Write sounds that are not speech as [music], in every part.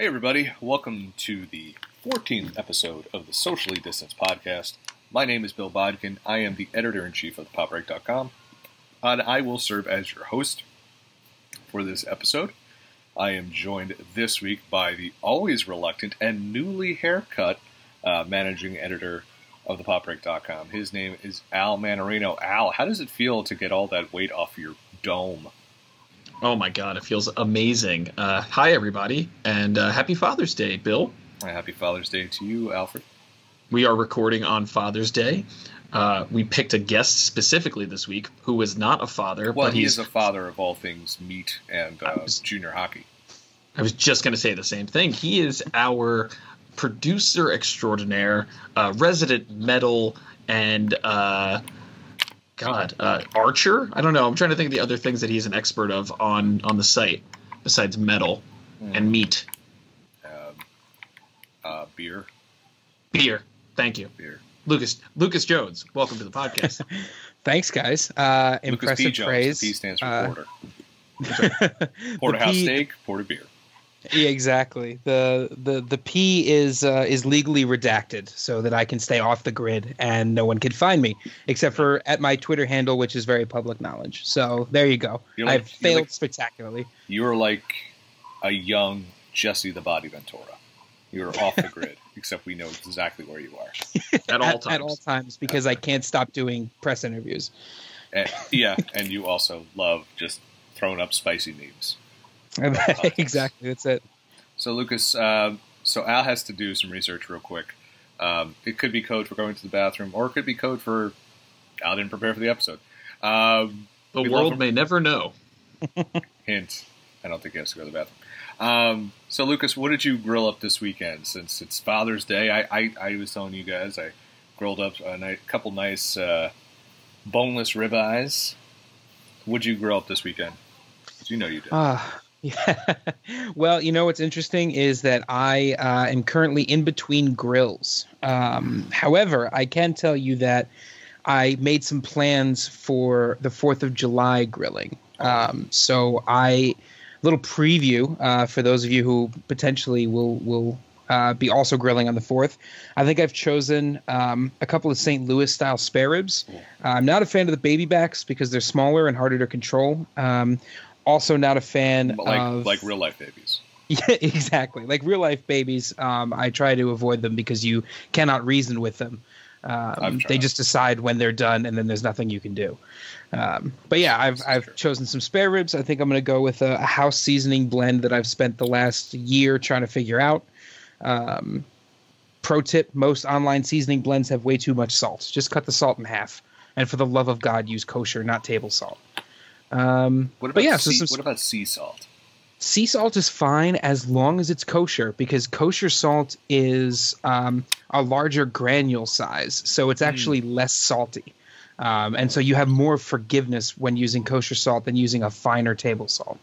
Hey, everybody. Welcome to the 14th episode of the Socially Distanced Podcast. My name is Bill Bodkin. I am the editor in chief of thepopbreak.com, and I will serve as your host for this episode. I am joined this week by the always reluctant and newly haircut uh, managing editor of thepopbreak.com. His name is Al Mannarino. Al, how does it feel to get all that weight off your dome? Oh my God, it feels amazing. Uh, hi, everybody, and uh, happy Father's Day, Bill. Happy Father's Day to you, Alfred. We are recording on Father's Day. Uh, we picked a guest specifically this week who is not a father, Well, but he he's is a father of all things meat and uh, was- junior hockey. I was just going to say the same thing. He is our producer extraordinaire, uh, resident metal, and uh, God, uh, archer. I don't know. I'm trying to think of the other things that he's an expert of on on the site besides metal and meat, Um, uh, beer, beer. Thank you, beer. Lucas. Lucas Jones. Welcome to the podcast. [laughs] Thanks, guys. Uh, Lucas P. impressive Jones. praise. The P stands for Uh, porter. [laughs] the Porterhouse P- steak, porter beer. Yeah, exactly. The the the P is uh, is legally redacted so that I can stay off the grid and no one can find me except for at my Twitter handle, which is very public knowledge. So there you go. Like- I've failed like- spectacularly. You are like a young Jesse the Body Ventura. You're off the grid, [laughs] except we know exactly where you are. At all at, times. at all times because I can't stop doing press interviews. And, yeah, and you also love just throwing up spicy memes. [laughs] exactly. That's it. So, Lucas, um, so Al has to do some research real quick. Um, it could be code for going to the bathroom, or it could be code for Al didn't prepare for the episode. Um, the we world may never know. [laughs] hint: I don't think he has to go to the bathroom. Um, so, Lucas, what did you grill up this weekend? Since it's Father's Day, I, I, I was telling you guys I grilled up a ni- couple nice uh, boneless ribeyes. What'd you grill up this weekend? 'Cause you know you did. Ah, yeah. [laughs] well, you know what's interesting is that I uh, am currently in between grills. Um, however, I can tell you that I made some plans for the Fourth of July grilling. Um, so I little preview uh, for those of you who potentially will will uh, be also grilling on the fourth. I think I've chosen um, a couple of St. Louis style spare ribs. Uh, I'm not a fan of the baby backs because they're smaller and harder to control. Um, also, not a fan But like of like real life babies. [laughs] yeah, exactly. Like real life babies, um, I try to avoid them because you cannot reason with them. Um, they just decide when they're done, and then there's nothing you can do. Um, but yeah, I've I've chosen some spare ribs. I think I'm going to go with a, a house seasoning blend that I've spent the last year trying to figure out. Um, pro tip: most online seasoning blends have way too much salt. Just cut the salt in half, and for the love of God, use kosher, not table salt. Um, What about but yeah, so some what about sea salt? sea salt is fine as long as it's kosher because kosher salt is um, a larger granule size so it's actually less salty um, and so you have more forgiveness when using kosher salt than using a finer table salt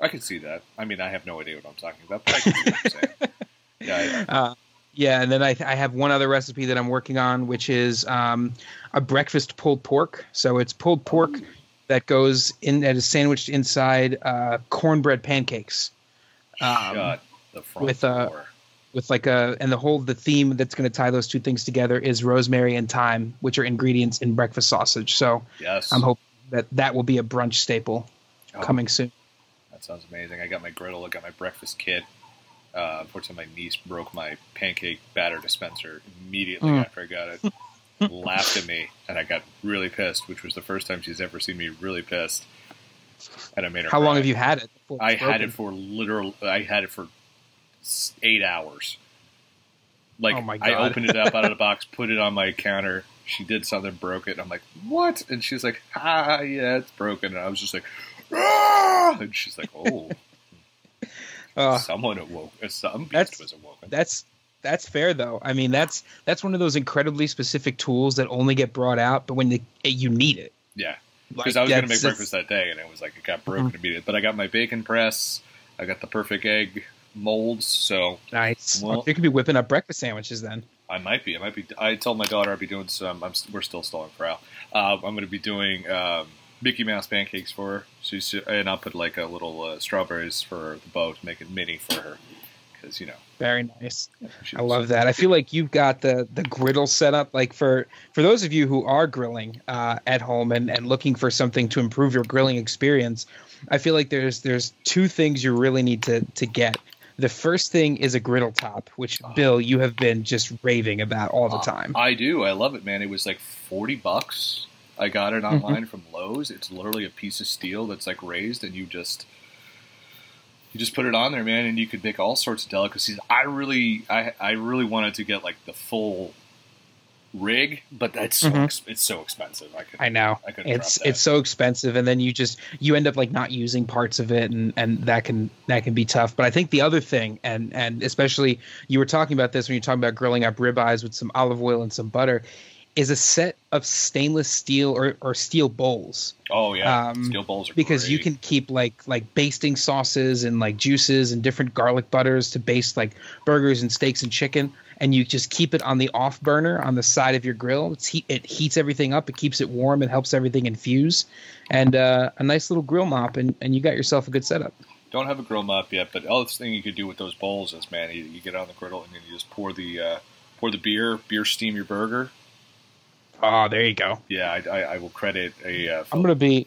I can see that. I mean, I have no idea what I'm talking about, but I can see what you're saying. [laughs] Yeah, I- uh, yeah and then I, I have one other recipe that i'm working on which is um, a breakfast pulled pork so it's pulled pork that goes in that is sandwiched inside uh, cornbread pancakes um, shut the front with, uh, door. with like a and the whole the theme that's going to tie those two things together is rosemary and thyme which are ingredients in breakfast sausage so Yes, i'm hoping that that will be a brunch staple Oh, coming soon That sounds amazing. I got my griddle. I got my breakfast kit. Uh, unfortunately, my niece broke my pancake batter dispenser immediately Mm. after I got it. [laughs] [laughs] laughed at me, and I got really pissed, which was the first time she's ever seen me really pissed. And I made her. how long have you had it I had it for literal. I had it for eight hours. Like Oh my I opened it up out of the [laughs] box, put it on my counter. She did something, broke it. And I'm like, what? And she's like, ah, yeah, it's broken. And I was just like, ah! And she's like, oh, [laughs] Uh, someone awoke. uh, Some beast was awoken. that's that's fair though i mean that's that's one of those incredibly specific tools that only get brought out but when the, you need it yeah, Like, because I was going to make breakfast that day, and it was like it got broken Mm-hmm. immediately. But I got my bacon press. I got the perfect egg molds, so nice Well- you could be whipping up breakfast sandwiches then I might be. I might be. I told my daughter I'd be doing some. I'm, we're still stalling for Al. Uh, I'm going to be doing um, Mickey Mouse pancakes for her. She's and I'll put like a little uh, strawberries for the bow to make it mini for her. Because you know. Very nice. I love that. I feel like you've got the the griddle set up. Like for for those of you who are grilling uh, at home and and looking for something to improve your grilling experience, I feel like there's there's two things you really need to to get. The first thing is a griddle top, which Oh. Bill you have been just raving about all the time. I do. I love it, man. It was like forty bucks. I got it Mm-hmm. online from Lowe's. It's literally a piece of steel that's like raised, and you just you just put it on there, man, and you could make all sorts of delicacies. I really, I, I really wanted to get like the full rig, but that's so Mhm. ex- it's so expensive. I could, I know I couldn't it's it's so expensive, and then you just you end up like not using parts of it, and and that can that can be tough. But I think the other thing, and and especially you were talking about this when you're talking about grilling up ribeyes with some olive oil and some butter, is a set of stainless steel or, or steel bowls. Oh yeah, um, steel bowls are because you can keep like like basting sauces and like juices and different garlic butters to baste like burgers and steaks and chicken and you just keep it on the off burner on the side of your grill. It's heat, it heats everything up. It keeps it warm. It helps everything infuse. And uh, a nice little grill mop and, and you got yourself a good setup. Don't have a grill mop yet, but the other thing you could do with those bowls is, man, you, you get on the griddle and then you just pour the uh, pour the beer, beer steam your burger. Oh there you go Yeah, I, I, I will credit a. Uh, i'm gonna be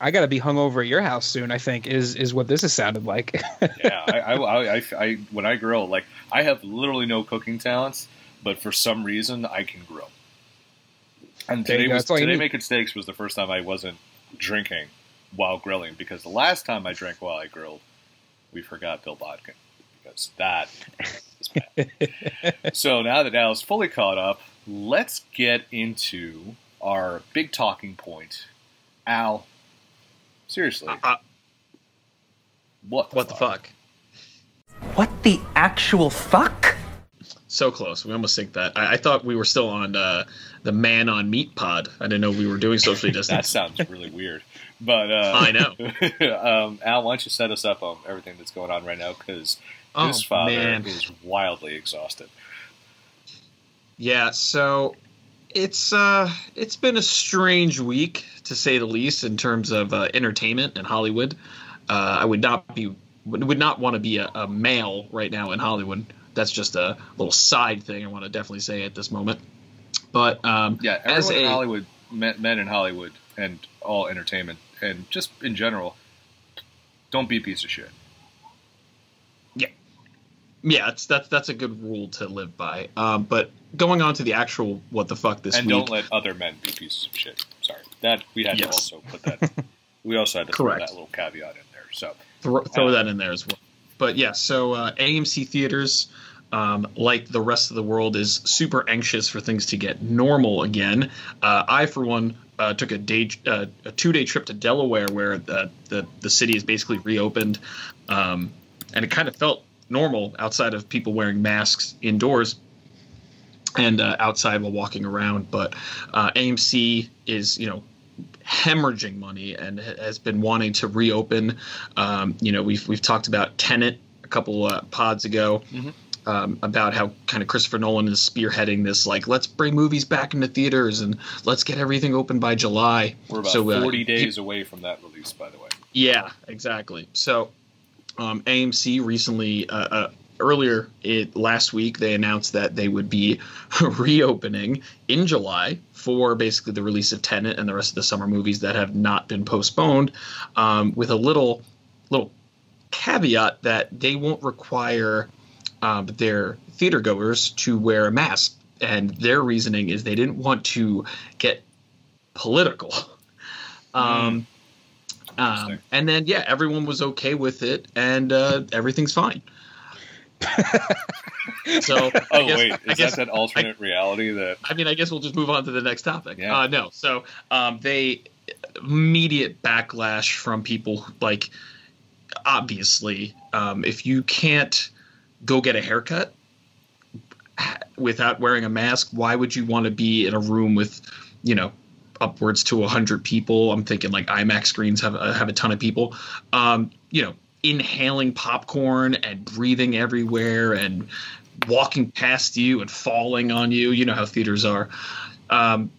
i gotta be hung over at your house soon i think is is what this has sounded like [laughs] yeah, I, I, I, I, I, when I grill, like I have literally no cooking talents, but for some reason I can grill. And There today was That's all you today making steaks was the first time I wasn't drinking while grilling because the last time I drank while I grilled, we forgot Bill Bodkin because that bad. [laughs] so now that Al is fully caught up, let's get into our big talking point. Al, seriously, Uh, what what the fuck? What the actual fuck? So close. We almost synced that. I, I thought we were still on uh, the Man on Meat pod. I didn't know we were doing socially [laughs] distant. That sounds really weird. But uh, I know. [laughs] um, Al, why don't you set us up on everything that's going on right now? Because Oh, his father man. is wildly exhausted. Yeah, so it's uh it's been a strange week to say the least in terms of uh, entertainment and Hollywood. Uh, I would not be would would not want to be a, a male right now in Hollywood. That's just a little side thing I want to definitely say at this moment. But um, Yeah, as everyone in a Hollywood, men, men in Hollywood, and all entertainment, and just in general, don't be a piece of shit. Yeah, it's that's that's a good rule to live by. Um, but going on to the actual what the fuck this is and week. don't let other men be pieces of shit. Sorry, that we had to also put that. we also had to Correct. throw that little caveat in there. So throw, throw that in there as well. But yeah, so uh, AMC theaters, um, like the rest of the world, is super anxious for things to get normal again. Uh, I, for one, uh, took a day, uh, a two day trip to Delaware, where the the, the city is basically reopened, um, and it kind of felt normal outside of people wearing masks indoors and uh, outside while walking around. But uh, AMC is, you know, hemorrhaging money and has been wanting to reopen. Um, you know, we've we've talked about Tenet a couple uh, pods ago. Mhm. Um, about how kind of Christopher Nolan is spearheading this, like let's bring movies back into theaters and let's get everything open by July. we're about So, uh, forty he- days away from that release, by the way. yeah, exactly. So, um, AMC recently, uh, uh, earlier it last week, they announced that they would be [laughs] reopening in July for basically the release of Tenet and the rest of the summer movies that have not been postponed, um, with a little little caveat that they won't require um, their theater goers to wear a mask. And their reasoning is they didn't want to get political. [laughs] Um, um, and then yeah, everyone was okay with it, and uh, everything's fine. [laughs] so Oh I guess, wait, I guess that that alternate reality that? I mean, I guess we'll just move on to the next topic. Yeah. Uh, no, so um, they immediate backlash from people who, like obviously um, if you can't go get a haircut without wearing a mask, why would you want to be in a room with you know upwards to 100 people. I'm thinking like imax screens have, uh, have a ton of people. Um, you know inhaling popcorn and breathing everywhere and walking past you and falling on you. You know how theaters are. Um,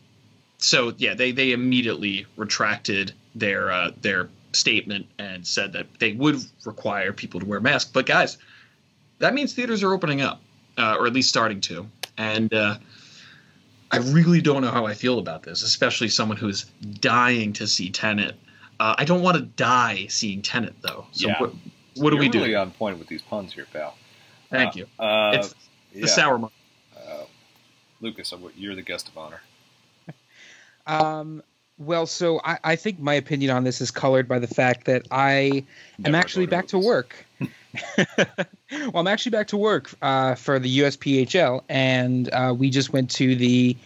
so yeah they, they immediately retracted their uh, their statement and said that they would require people to wear masks. But guys that means theaters are opening up, uh, or at least starting to. And uh, I really don't know how I feel about this, especially someone who's dying to see Tenet. Uh, I don't want to die seeing Tenet, though. So Yeah. what, what do You're we do? really on point with these puns here, pal. Thank Uh, you. Uh, it's the yeah. sour month. Uh, Lucas, you're the guest of honor. [laughs] Um, well, so I, I think my opinion on this is colored by the fact that I am actually go to back to work. [laughs] well, I'm actually back to work uh, for the USPHL, and uh, we just went to the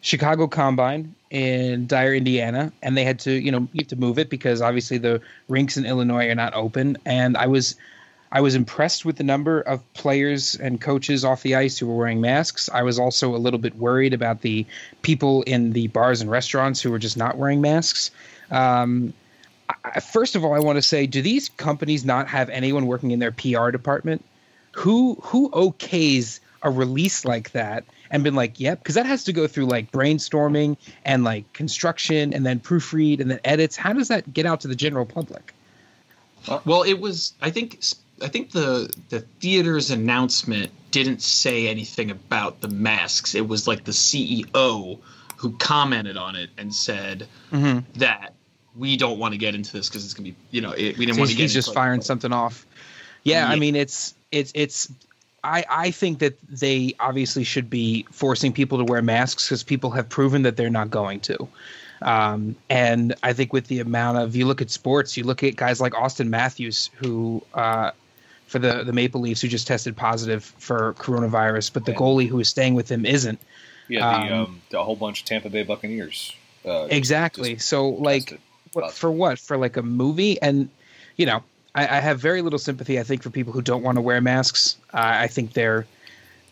Chicago Combine in Dyer, Indiana, and they had to, you know, you have to move it because obviously the rinks in Illinois are not open. And I was, I was impressed with the number of players and coaches off the ice who were wearing masks. I was also a little bit worried about the people in the bars and restaurants who were just not wearing masks. Um, first of all, I want to say, do these companies not have anyone working in their PR department? Who who okays a release like that and been like, yep, because that has to go through like brainstorming and like construction and then proofread and then edits. How does that get out to the general public? Well, it was. I think. I think the the theater's announcement didn't say anything about the masks. It was like the CEO who commented on it and said Mhm. that we don't want to get into this because it's gonna be, you know, it, we didn't So want to get. he's just into- firing something off. Yeah, I mean it's it's it's. I I think that they obviously should be forcing people to wear masks because people have proven that they're not going to. Um, and I think with the amount of you look at sports, you look at guys like Auston Matthews who. Uh, for the, the Maple Leafs, who just tested positive for coronavirus, but the Yeah. goalie who is staying with him isn't. Yeah, the, Um, um, the whole bunch of Tampa Bay Buccaneers. Uh, Exactly. just So, like, tested what, for what? For like a movie? And, you know, I, I have very little sympathy, I think, for people who don't want to wear masks. Uh, I think they're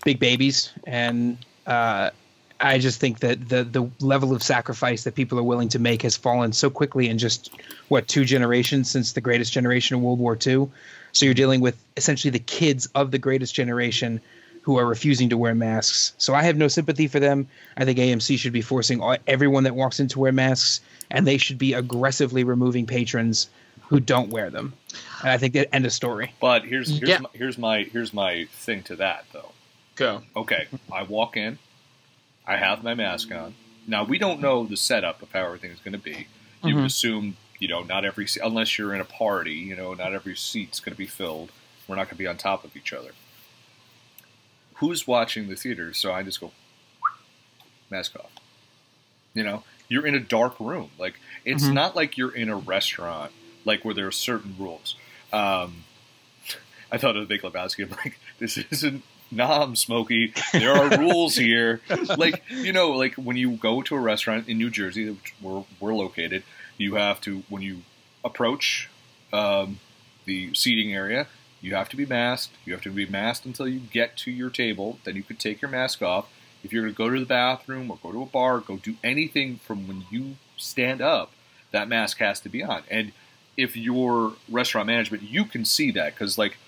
big babies. And uh, I just think that the, the level of sacrifice that people are willing to make has fallen so quickly in just, what, two generations since the greatest generation of World War II. So you're dealing with essentially the kids of the greatest generation who are refusing to wear masks. So I have no sympathy for them. I think AMC should be forcing all, everyone that walks in to wear masks, and they should be aggressively removing patrons who don't wear them. And I think that end of story. But here's here's Yeah. my, here's my here's my thing to that though. go. Okay, I walk in, I have my mask on. Now we don't know the setup of how everything is going to be. You would Mhm. assume you know not every unless you're in a party, you know not every seat's going to be filled. We're not going to be on top of each other. Who's watching the theater? So I just go mask off. You know, you're in a dark room. Like it's Mhm. not like you're in a restaurant, like where there are certain rules. Um, I thought of the Big Lebowski. I'm like, this isn't 'Nam Smokey. There are [laughs] rules here. Like you know, like when you go to a restaurant in New Jersey, which where we're located, you have to when you approach um, the seating area, you have to be masked. You have to be masked until you get to your table. Then you could take your mask off. If you're going to go to the bathroom or go to a bar, go do anything from when you stand up, that mask has to be on. And if you're restaurant management, you can see that because like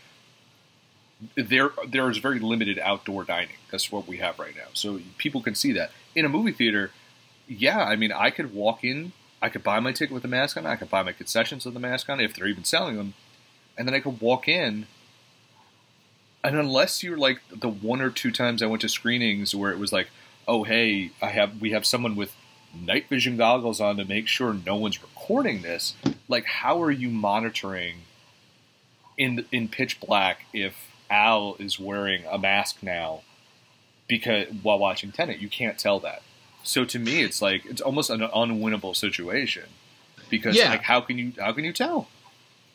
there there is very limited outdoor dining. That's what we have right now. So people can see that. In a movie theater, yeah, I mean, I could walk in, I could buy my ticket with a mask on, I could buy my concessions with a mask on if they're even selling them, and then I could walk in. And unless you're like the one or two times I went to screenings where it was like, oh hey, I have we have someone with night vision goggles on to make sure no one's recording this. Like, how are you monitoring in in pitch black if Al is wearing a mask now because while watching Tenet, you can't tell that. So to me, it's like it's almost an unwinnable situation because Yeah. like how can you how can you tell?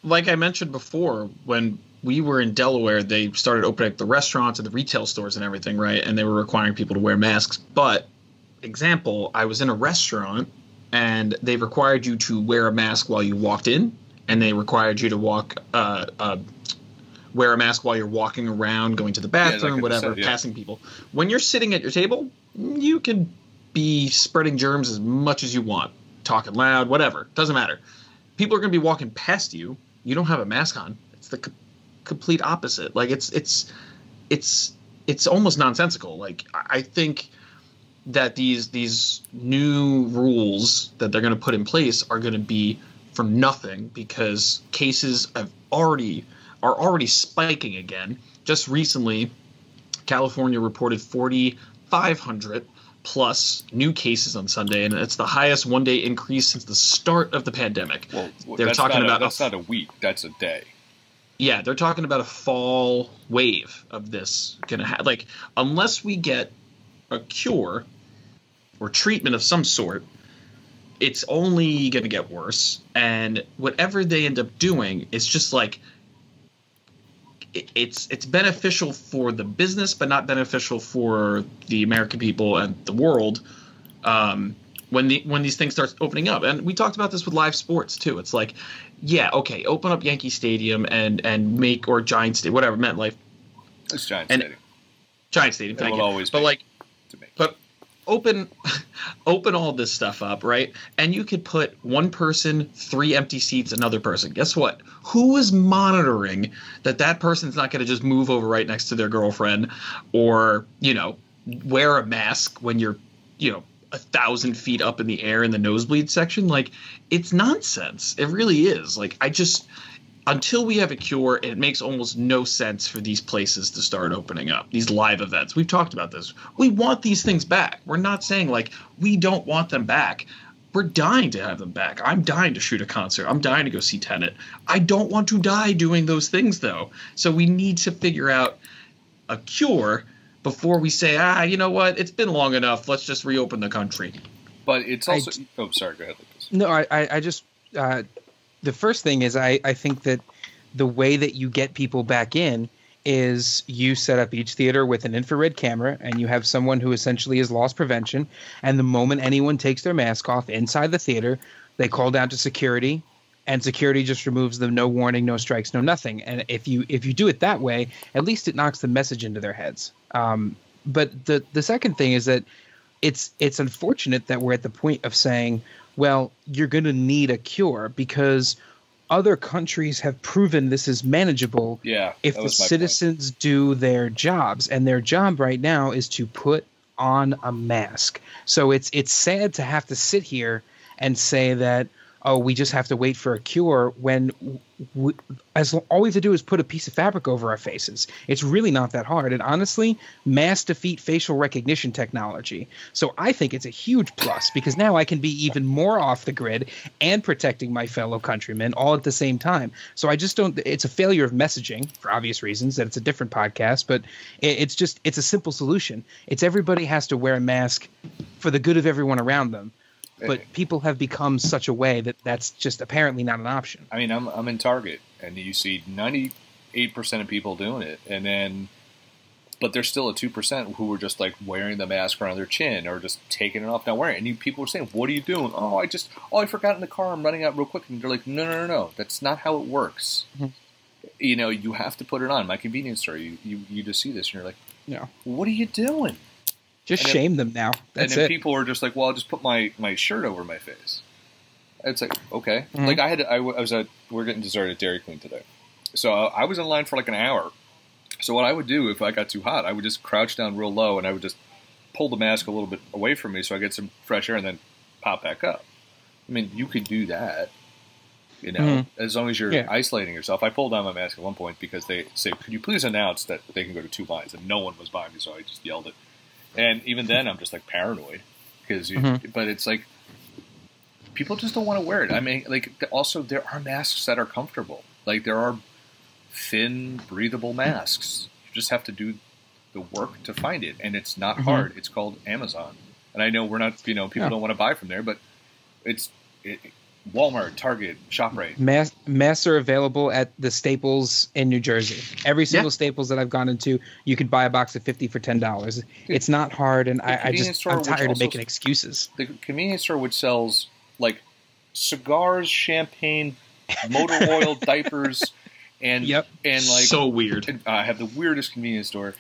Like I mentioned before, when we were in Delaware, they started opening up the restaurants and the retail stores and everything, right? And they were requiring people to wear masks. But, example, I was in a restaurant and they required you to wear a mask while you walked in, and they required you to walk, uh, uh, wear a mask while you're walking around, going to the bathroom, I whatever, said, yeah. passing people. When you're sitting at your table, you can be spreading germs as much as you want, talking loud, whatever. Doesn't matter people are going to be walking past you you don't have a mask on. It's the co- complete opposite. Like it's it's it's it's almost nonsensical. Like i think that these these new rules that they're going to put in place are going to be for nothing because cases have already are already spiking again. Just recently, California reported 4,500 plus new cases on Sunday, and it's the highest one day increase since the start of the pandemic. Well, They're talking about a, a that's not a week. That's a day. yeah, they're talking about a fall wave of this gonna have like unless we get a cure or treatment of some sort, it's only gonna get worse. And whatever they end up doing, it's just like it's it's beneficial for the business, but not beneficial for the American people and the world. Um, when the when these things start opening up, and we talked about this with live sports too. It's like, yeah, okay, open up Yankee Stadium and and make or Giant Stadium, whatever MetLife, It's Giants And- Stadium Giant Stadium. It Thank will you. always but be. like, to me. but open [laughs] open all this stuff up right? And you could put one person three empty seats another person. Guess what? Who is monitoring that that person's not going to just move over right next to their girlfriend or you know wear a mask when you're you know a thousand feet up in the air in the nosebleed section? Like it's nonsense. It really is. Like i just until we have a cure, it makes almost no sense for these places to start opening up, these live events. We've talked about this. We want these things back. We're not saying like we don't want them back. We're dying to have them back. I'm dying to shoot a concert. I'm dying to go see Tenet. I don't want to die doing those things though. So we need to figure out a cure before we say, ah, you know what? It's been long enough. Let's just reopen the country. But it's also. d- oh, sorry. Go ahead, Lucas. No, I, I, I just uh, the first thing is I, I think that the way that you get people back in is you set up each theater with an infrared camera and you have someone who essentially is loss prevention. And the moment anyone takes their mask off inside the theater they call down to security and security just removes them. No warning no strikes no nothing. And if you if you do it that way at least it knocks the message into their heads. Um, but the the second thing is that it's it's unfortunate that we're at the point of saying, well, you're going to need a cure because other countries have proven this is manageable Yeah. if the my point. citizens do their jobs and their job right now is to put on a mask. So it's it's sad to have to sit here and say that oh we just have to wait for a cure when w- as all we have to do is put a piece of fabric over our faces. It's really not that hard and honestly mass defeat facial recognition technology. So I think it's a huge plus because now I can be even more off the grid and protecting my fellow countrymen all at the same time. So I just don't. It's a failure of messaging for obvious reasons that it's a different podcast, but it, it's just it's a simple solution. It's everybody has to wear a mask for the good of everyone around them. But people have become such a way that that's just apparently not an option. I mean, I'm I'm in Target, and you see 98 percent of people doing it, and then, but there's still a two percent who are just like wearing the mask around their chin or just taking it off, not wearing. it. And you, people are saying, "What are you doing?" Oh, I just oh, I forgot in the car. I'm running out real quick, and they're like, "No, no, no, no. That's not how it works." Mhm. You know, you have to put it on. My convenience store, you you, you just see this, and you're like, Yeah. "What are you doing?" Just And then- shame them now. That's and if it. people are just like, "Well, I'll just put my, my shirt over my face." It's like, okay, Mhm. like I had, I was at, we're getting dessert at Dairy Queen today, so uh, I was in line for like an hour. So what I would do if I got too hot, I would just crouch down real low and I would just pull the mask a little bit away from me so I get some fresh air and then pop back up. I mean, you could do that, you know, Mhm. as long as you're Yeah. isolating yourself. I pulled down my mask at one point because they say, "Could you please announce that they can go to two lines?" And no one was by me, so I just yelled it. And even then, I'm just like paranoid because, you, Mhm. but it's like people just don't want to wear it. I mean, like also there are masks that are comfortable. Like there are thin, breathable masks. You just have to do the work to find it, and it's not Mhm. hard. It's called Amazon, and I know we're not, you know, people Yeah. don't want to buy from there, but it's it, Walmart, Target, Shoprite. Mas- masks are available at the Staples in New Jersey. Every single Staples that I've gone into, you could buy a box of fifty for ten dollars. It's not hard, and I, I just I'm which tired of making excuses. The convenience store which sells like cigars, champagne, motor [laughs] oil, diapers, and Yep. and like so weird. and I have the weirdest convenience store.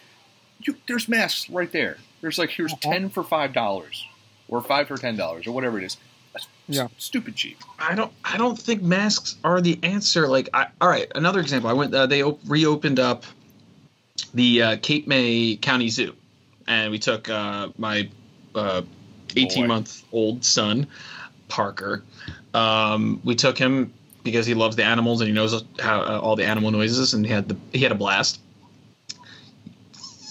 You, there's masks right there. There's like here's Uh-huh. ten for five dollars, or five for ten dollars, or whatever it is. That's Yeah. stupid cheap. I don't. I don't think masks are the answer. Like, I, all right, another example. I went. Uh, they op- reopened up the uh, Cape May County Zoo, and we took uh, my uh, eighteen month old son, Parker. Um, we took him because he loves the animals and he knows how uh, all the animal noises, and he had the he had a blast.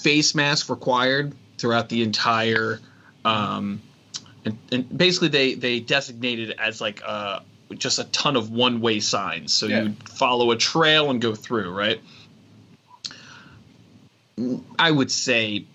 Face mask required throughout the entire, um, and, and basically they they designated it as like uh just a ton of one way signs, so Yeah. you follow a trail and go through, right? I would say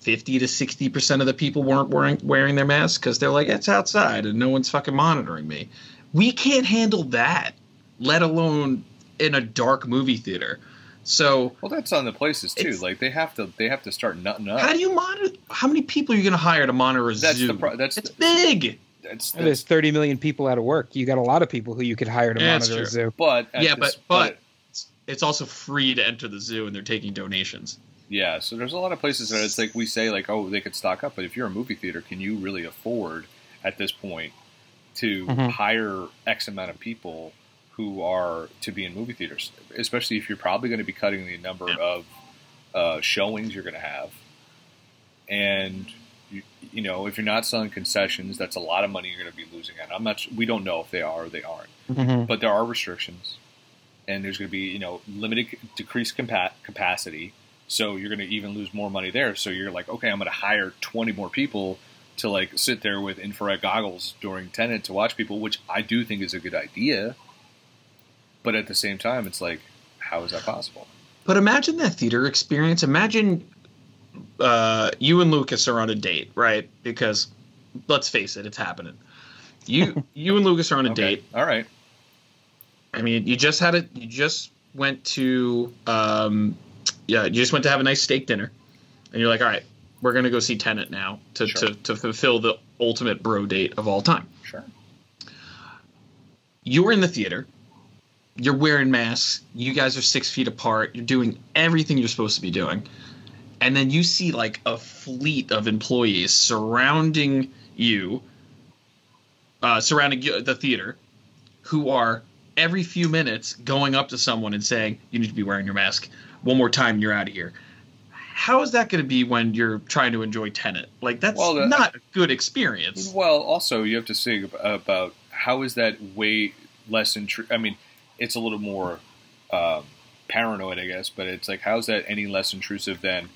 50 to 60% of the people weren't wearing, wearing their masks because they're like, it's outside and no one's fucking monitoring me. We can't handle that, let alone in a dark movie theater. So, Well, that's on the places too. Like they have to they have to start nutting up. how do you monitor? How many people are you going to hire to monitor a That's zoo? the pro- that's it's the- big. That's, And There's 30 million people out of work. You got a lot of people who you could hire to Yeah, monitor a zoo. but yeah, this- but but it's, it's also free to enter the zoo, and they're taking donations. Yeah, so there's a lot of places that it's like we say like, oh, they could stock up, but if you're a movie theater, can you really afford at this point to Mhm. hire X amount of people who are to be in movie theaters, especially if you're probably going to be cutting the number Yeah. of uh, showings you're going to have, and you, you know if you're not selling concessions, that's a lot of money you're going to be losing out. I'm not. We don't know if they are or they aren't Mhm. but there are restrictions, and there's going to be you know limited decreased compa- capacity. So you're going to even lose more money there. So you're like, okay, I'm going to hire 20 more people to like sit there with infrared goggles during Tenet to watch people, which I do think is a good idea. But at the same time, it's like, how is that possible? But imagine that theater experience. Imagine uh, you and Lucas are on a date, right? Because let's face it, it's happening. You [laughs] you and Lucas are on a Okay, date. all right. I mean, you just had it. You just went to um, yeah, you just went to have a nice steak dinner, and you're like, all right, we're gonna go see Tenet now to Sure. to, to fulfill the ultimate bro date of all time. Sure. you're in the theater you're wearing masks you guys are six feet apart you're doing everything you're supposed to be doing and then you see like a fleet of employees surrounding you uh, surrounding you, the theater who are every few minutes going up to someone and saying you need to be wearing your mask one more time you're out of here how is that going to be when you're trying to enjoy Tenet? Like that's Well, not a good experience. Well, also you have to think about how is that way less intrusive. I mean, it's a little more um, paranoid, I guess, but it's like how is that any less intrusive than?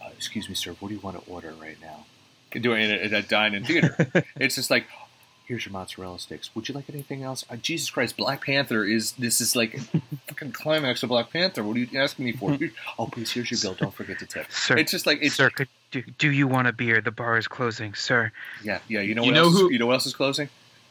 Uh, excuse me, sir. What do you want to order right now? Doing it at a dine-in theater. [laughs] it's just like, here's your mozzarella sticks. Would you like anything else? Uh, Jesus Christ, Black Panther is this is like [laughs] fucking climax of Black Panther. What are you asking me for? oh, please, here's your bill. Don't forget to tip. Sir, It's just like it's sir, could, do, do you want a beer? The bar is closing, sir. Yeah, yeah. You know You what know else? who- you know what else is closing?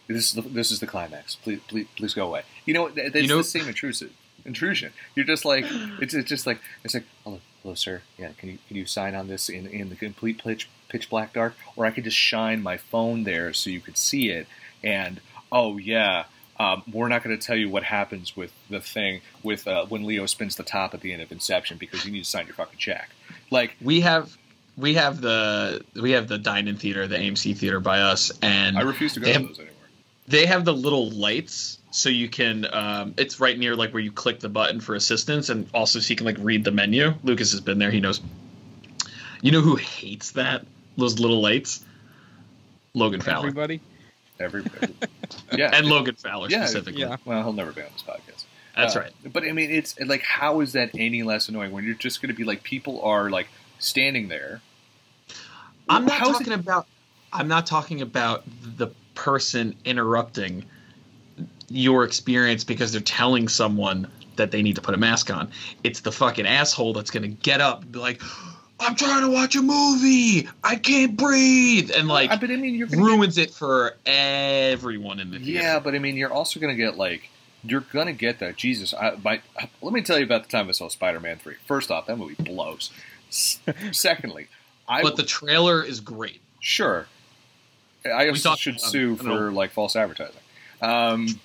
This is the, this is the climax. Please, please, please go away. You know, th- that's You know- the same intrusive intrusion. You're just like it's, it's just like it's like hello, hello, sir. Yeah, can you can you sign on this in in the complete pitch pitch black dark, or I could just shine my phone there so you could see it. And oh yeah, um, we're not going to tell you what happens with the thing with uh, when Leo spins the top at the end of Inception because you need to sign your fucking check. Like we have we have the we have the dine-in theater, the AMC theater by us, and I refuse to go to those anymore. They have the little lights so you can um, it's right near like where you click the button for assistance and also so you can like read the menu lucas has been there he knows you know who hates that those little lights logan fowler Everybody. Every, [laughs] yeah, and logan fowler Yeah, specifically yeah. Well, he'll never be on this podcast. that's Uh, right But I mean, it's like, how is that any less annoying when you're just going to be like, people are like standing there. i'm not How is talking about i'm not talking about the person interrupting your experience because they're telling someone that they need to put a mask on it's the fucking asshole that's going to get up and be like i'm trying to watch a movie i can't breathe and like but I mean, gonna ruins it for everyone in the theater. yeah, but I mean, you're also going to get like, you're going to get that. Jesus, I, my, let me tell you about the time I saw Spider-Man three. First off, that movie blows. [laughs] Secondly, I but the trailer is great. Sure. I should sue for like false advertising. Um,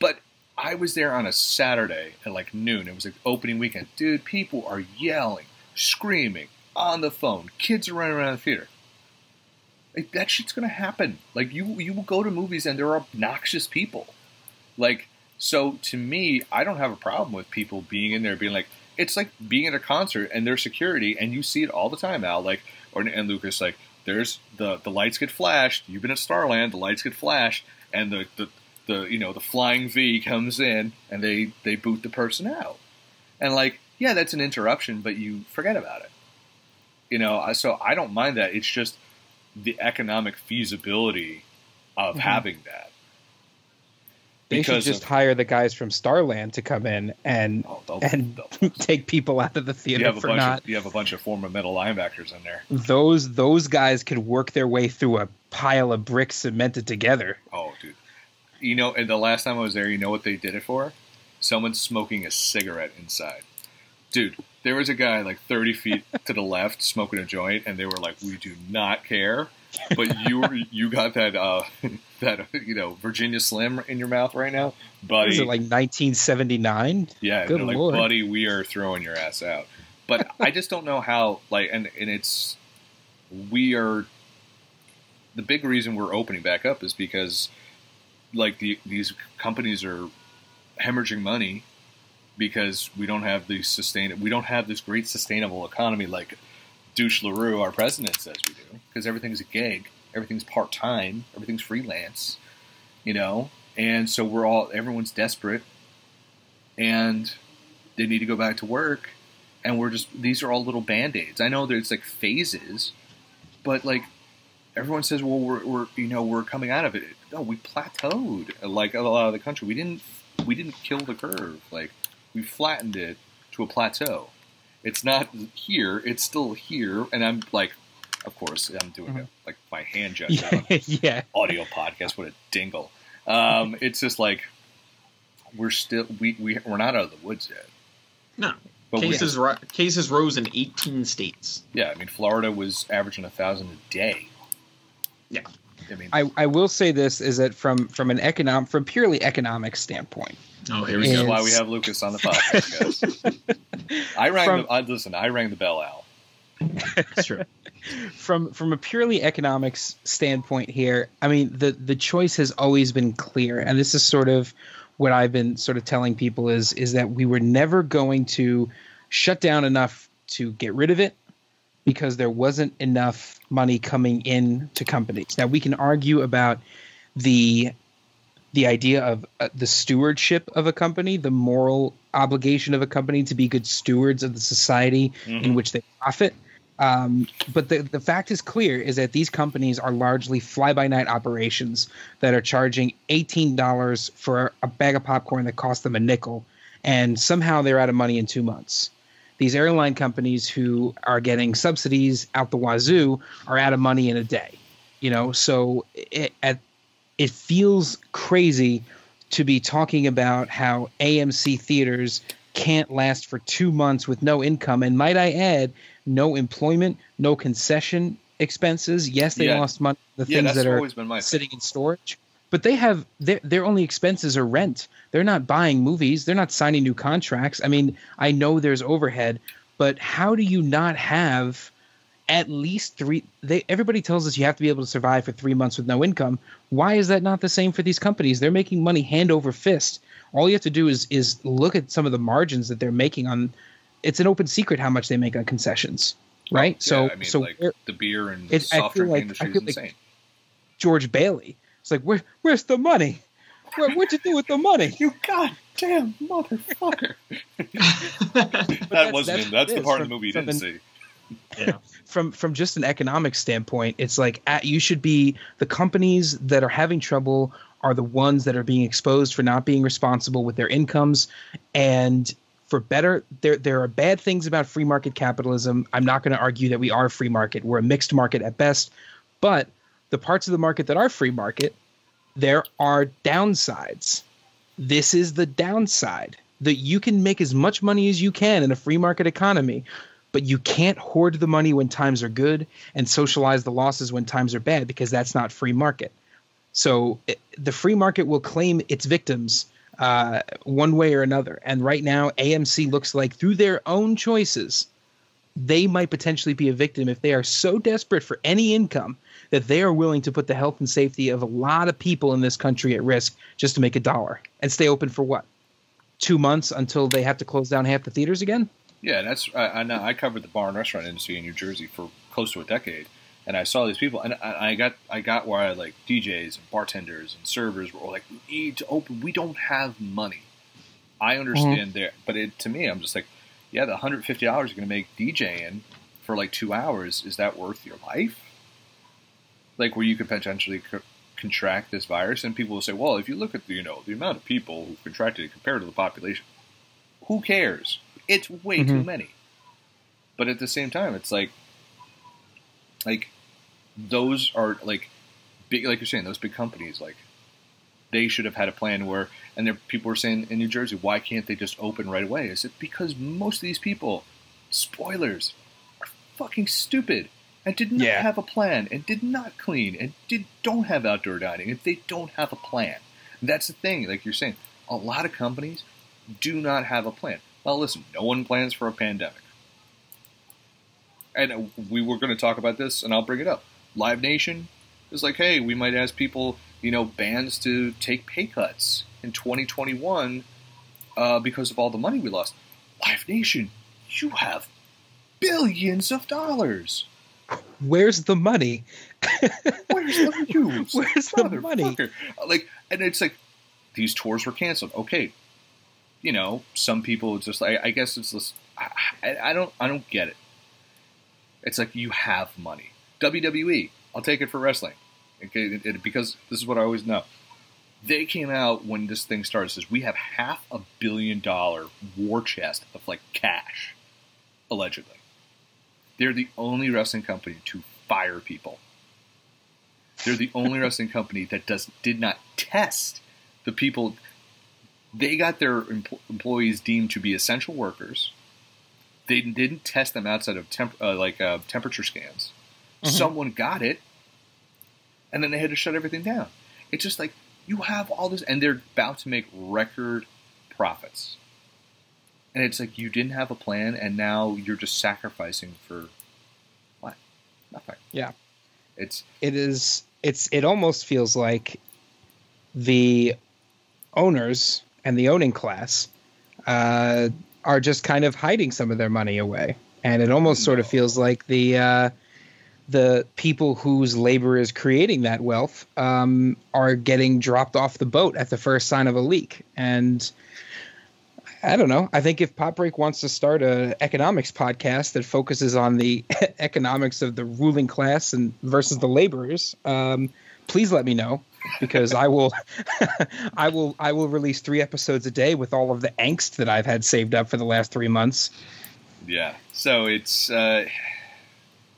but I was there on a Saturday at like noon. It was like opening weekend. Dude, people are yelling, screaming on the phone. Kids are running around the theater. Like that shit's gonna happen. Like you you will go to movies and there are obnoxious people. Like so to me, I don't have a problem with people being in there being like it's like being at a concert and there's security and you see it all the time now. Like or and Lucas like there's the the lights get flashed. You've been at Starland, the lights get flashed, and the the, the you know the flying V comes in and they they boot the person out, and like yeah, that's an interruption, but you forget about it. You know, so I don't mind that. It's just the economic feasibility of Mhm. having that. They should just of- hire the guys from Starland to come in and Oh, they'll- and they'll- [laughs] take people out of the you theater have a for bunch not of you have a bunch of former metal linebackers in there. those those guys could work their way through a pile of bricks cemented together. Oh, dude. You know, and the last time I was there, you know what they did it for? Someone smoking a cigarette inside. Dude, there was a guy like 30 feet [laughs] to the left smoking a joint, and they were like, "We do not care." But you were, you got that uh, [laughs] that [laughs] you know Virginia Slim in your mouth right now, What is it like 1979? yeah, Good they're like, lord. buddy, we are throwing your ass out. But [laughs] I just don't know how. Like, and and it's we are the big reason we're opening back up is because like the, these companies are hemorrhaging money because we don't have the sustain we don't have this great sustainable economy like Douche LaRue, our president, says we do because everything's a gig, everything's part time, everything's freelance, you know, and so we're all everyone's desperate and they need to go back to work and we're just these are all little band-aids. I know there's like phases but like everyone says well we're, we're you know we're coming out of it. No we plateaued like a lot of the country. We didn't we didn't kill the curve. Like we flattened it to a plateau. It's not here it's still here and i'm like of course i'm doing it like my hand [laughs] gesture on [laughs] yeah. audio podcast. What a dingle. Um, [laughs] it's just like we're still we, we we're not out of the woods yet. No. But we, cases ri- cases rose in 18 states. yeah, I mean Florida was averaging a thousand a day. Yeah. I mean, I, I will say this is that from from an economic from purely economic standpoint, Oh, here we Yeah. go. why we have Lucas on the podcast. I rang From- the I, listen. I rang the bell, Al. It's true. From from a purely economics standpoint here, I mean the the choice has always been clear, and this is sort of what I've been sort of telling people is is that we were never going to shut down enough to get rid of it because there wasn't enough money coming in to companies. Now we can argue about the the idea of uh, the stewardship of a company, the moral obligation of a company to be good stewards of the society in which they profit. Um, but the, the fact is clear is that these companies are largely fly by night operations that are charging $18 for a bag of popcorn that cost them a nickel, and somehow they're out of money in two months. These airline companies who are getting subsidies out the wazoo are out of money in a day. You know, so it, at, it feels crazy to be talking about how AMC theaters can't last for two months with no income. And might I add, no employment, no concession expenses. Yes, they Yeah. lost money. The Yeah, things that are always been my sitting in storage. But they have their their only expenses are rent. They're not buying movies. They're not signing new contracts. I mean, I know there's overhead, but how do you not have at least three? They everybody tells us you have to be able to survive for three months with no income. Why is that not the same for these companies? They're making money hand over fist. All you have to do is is look at some of the margins that they're making on. It's an open secret how much they make on concessions, right? Oh, so yeah, I mean, so like the beer and It- soft drink like- industry is feel like- insane. George Bailey. It's like, where, where's the money? Where, what'd you do with the money? [laughs] You goddamn motherfucker! [laughs] that that's- wasn't that's him. That's the part is of the movie you from- didn't from see. Yeah. From from just an economic standpoint, it's like at, you should be the companies that are having trouble are the ones that are being exposed for not being responsible with their incomes, and for better, there there are bad things about free market capitalism. I'm not going to argue that we are a free market. We're a mixed market at best, but the parts of the market that are free market, there are downsides. This is the downside that you can make as much money as you can in a free market economy, but you can't hoard the money when times are good and socialize the losses when times are bad because that's not free market. So it, the free market will claim its victims uh, one way or another. And right now, AMC looks like through their own choices, they might potentially be a victim if they are so desperate for any income that they are willing to put the health and safety of a lot of people in this country at risk just to make a dollar and stay open for what? Two months until they have to close down half the theaters again? Yeah, that's I, I know. I covered the bar and restaurant industry in New Jersey for close to a decade, and I saw these people, and I, I got I got where I like DJs and bartenders and servers were all like, we need to open. We don't have money. I understand Mm-hmm. there, but it, to me, I'm just like, yeah, the hundred fifty dollars you're going to make DJing for like two hours is that worth your life? Like where you could potentially co- contract this virus, and people will say, well, if you look at the you know the amount of people who've contracted it compared to the population, who cares? It's way too Mhm. many. But at the same time, it's like, like those are like big, like you're saying, those big companies, like they should have had a plan where, and there people were saying in New Jersey, why can't they just open right away? Is it because most of these people, spoilers, are fucking stupid and did not Yeah. have a plan and did not clean and did don't have outdoor dining and they don't have a plan. That's the thing, like you're saying, a lot of companies do not have a plan. Well, listen, no one plans for a pandemic. And we were going to talk about this, and I'll bring it up. Live Nation is like, hey, we might ask people, you know, bands to take pay cuts in 2021 uh, because of all the money we lost. Live Nation, you have billions of dollars. Where's the money? Where's the [laughs] you? Where's the money? Like, and it's like these tours were canceled. Okay, you know, some people just like I guess it's this. I I don't I don't get it. It's like you have money. WWE, I'll take it for wrestling, okay? It, it- because this is what I always know. They came out when this thing started. Says we have half a billion dollar war chest of like cash, allegedly. They're the only wrestling company to fire people. They're the only [laughs] wrestling company that does did not test the people. They got their empl- employees deemed to be essential workers. They didn't test them outside of temp- uh, like uh, temperature scans. Mhm. Someone got it, and then they had to shut everything down. It's just like you have all this, and they're about to make record profits. And it's like you didn't have a plan, and now you're just sacrificing for what? Nothing. Yeah. It's it is it's it almost feels like the owners and the owning class uh, are just kind of hiding some of their money away and it almost sort of feels like the uh, the people whose labor is creating that wealth um, are getting dropped off the boat at the first sign of a leak and I don't know. I think if Pop Break wants to start a economics podcast that focuses on the [laughs] economics of the ruling class and versus the laborers, um, please let me know because I will, [laughs] I will, I will release three episodes a day with all of the angst that I've had saved up for the last three months. Yeah. So it's uh,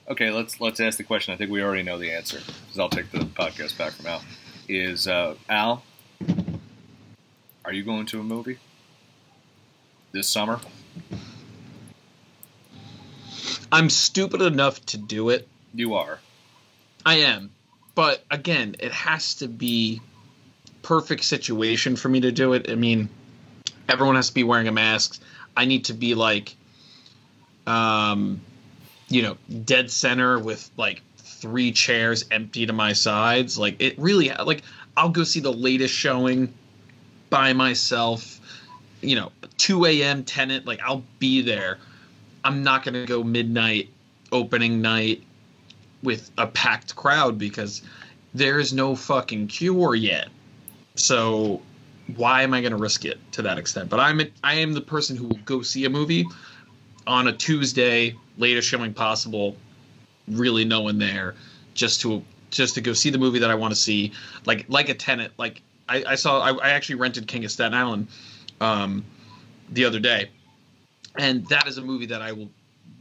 okay. Let's let's ask the question. I think we already know the answer because I'll take the podcast back from Al. Is uh, Al? Are you going to a movie this summer? I'm stupid enough to do it. You are. I am. But again, it has to be perfect situation for me to do it. I mean, everyone has to be wearing a mask. I need to be like um you know, dead center with like three chairs empty to my sides. Like it really like I'll go see the latest showing by myself. You know, 2 a.m. Tenet, like I'll be there. I'm not gonna go midnight opening night with a packed crowd because there is no fucking cure yet. So why am I going to risk it to that extent? But I'm I am the person who will go see a movie on a Tuesday, latest showing possible, really no one there, just to just to go see the movie that I want to see, like like a Tenet. Like I, I saw, I, I actually rented King of Staten Island um, the other day, and that is a movie that I will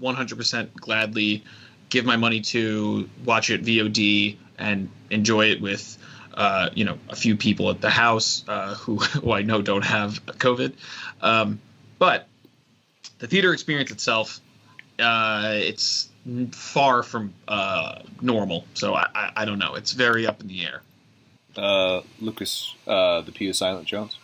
100% gladly give my money to watch it VOD and enjoy it with uh, you know a few people at the house uh, who, [laughs] who I know don't have COVID. Um, but the theater experience itself, uh, it's far from uh, normal. So I, I, I don't know. It's very up in the air. Uh, Lucas, uh, the P is Silent Jones.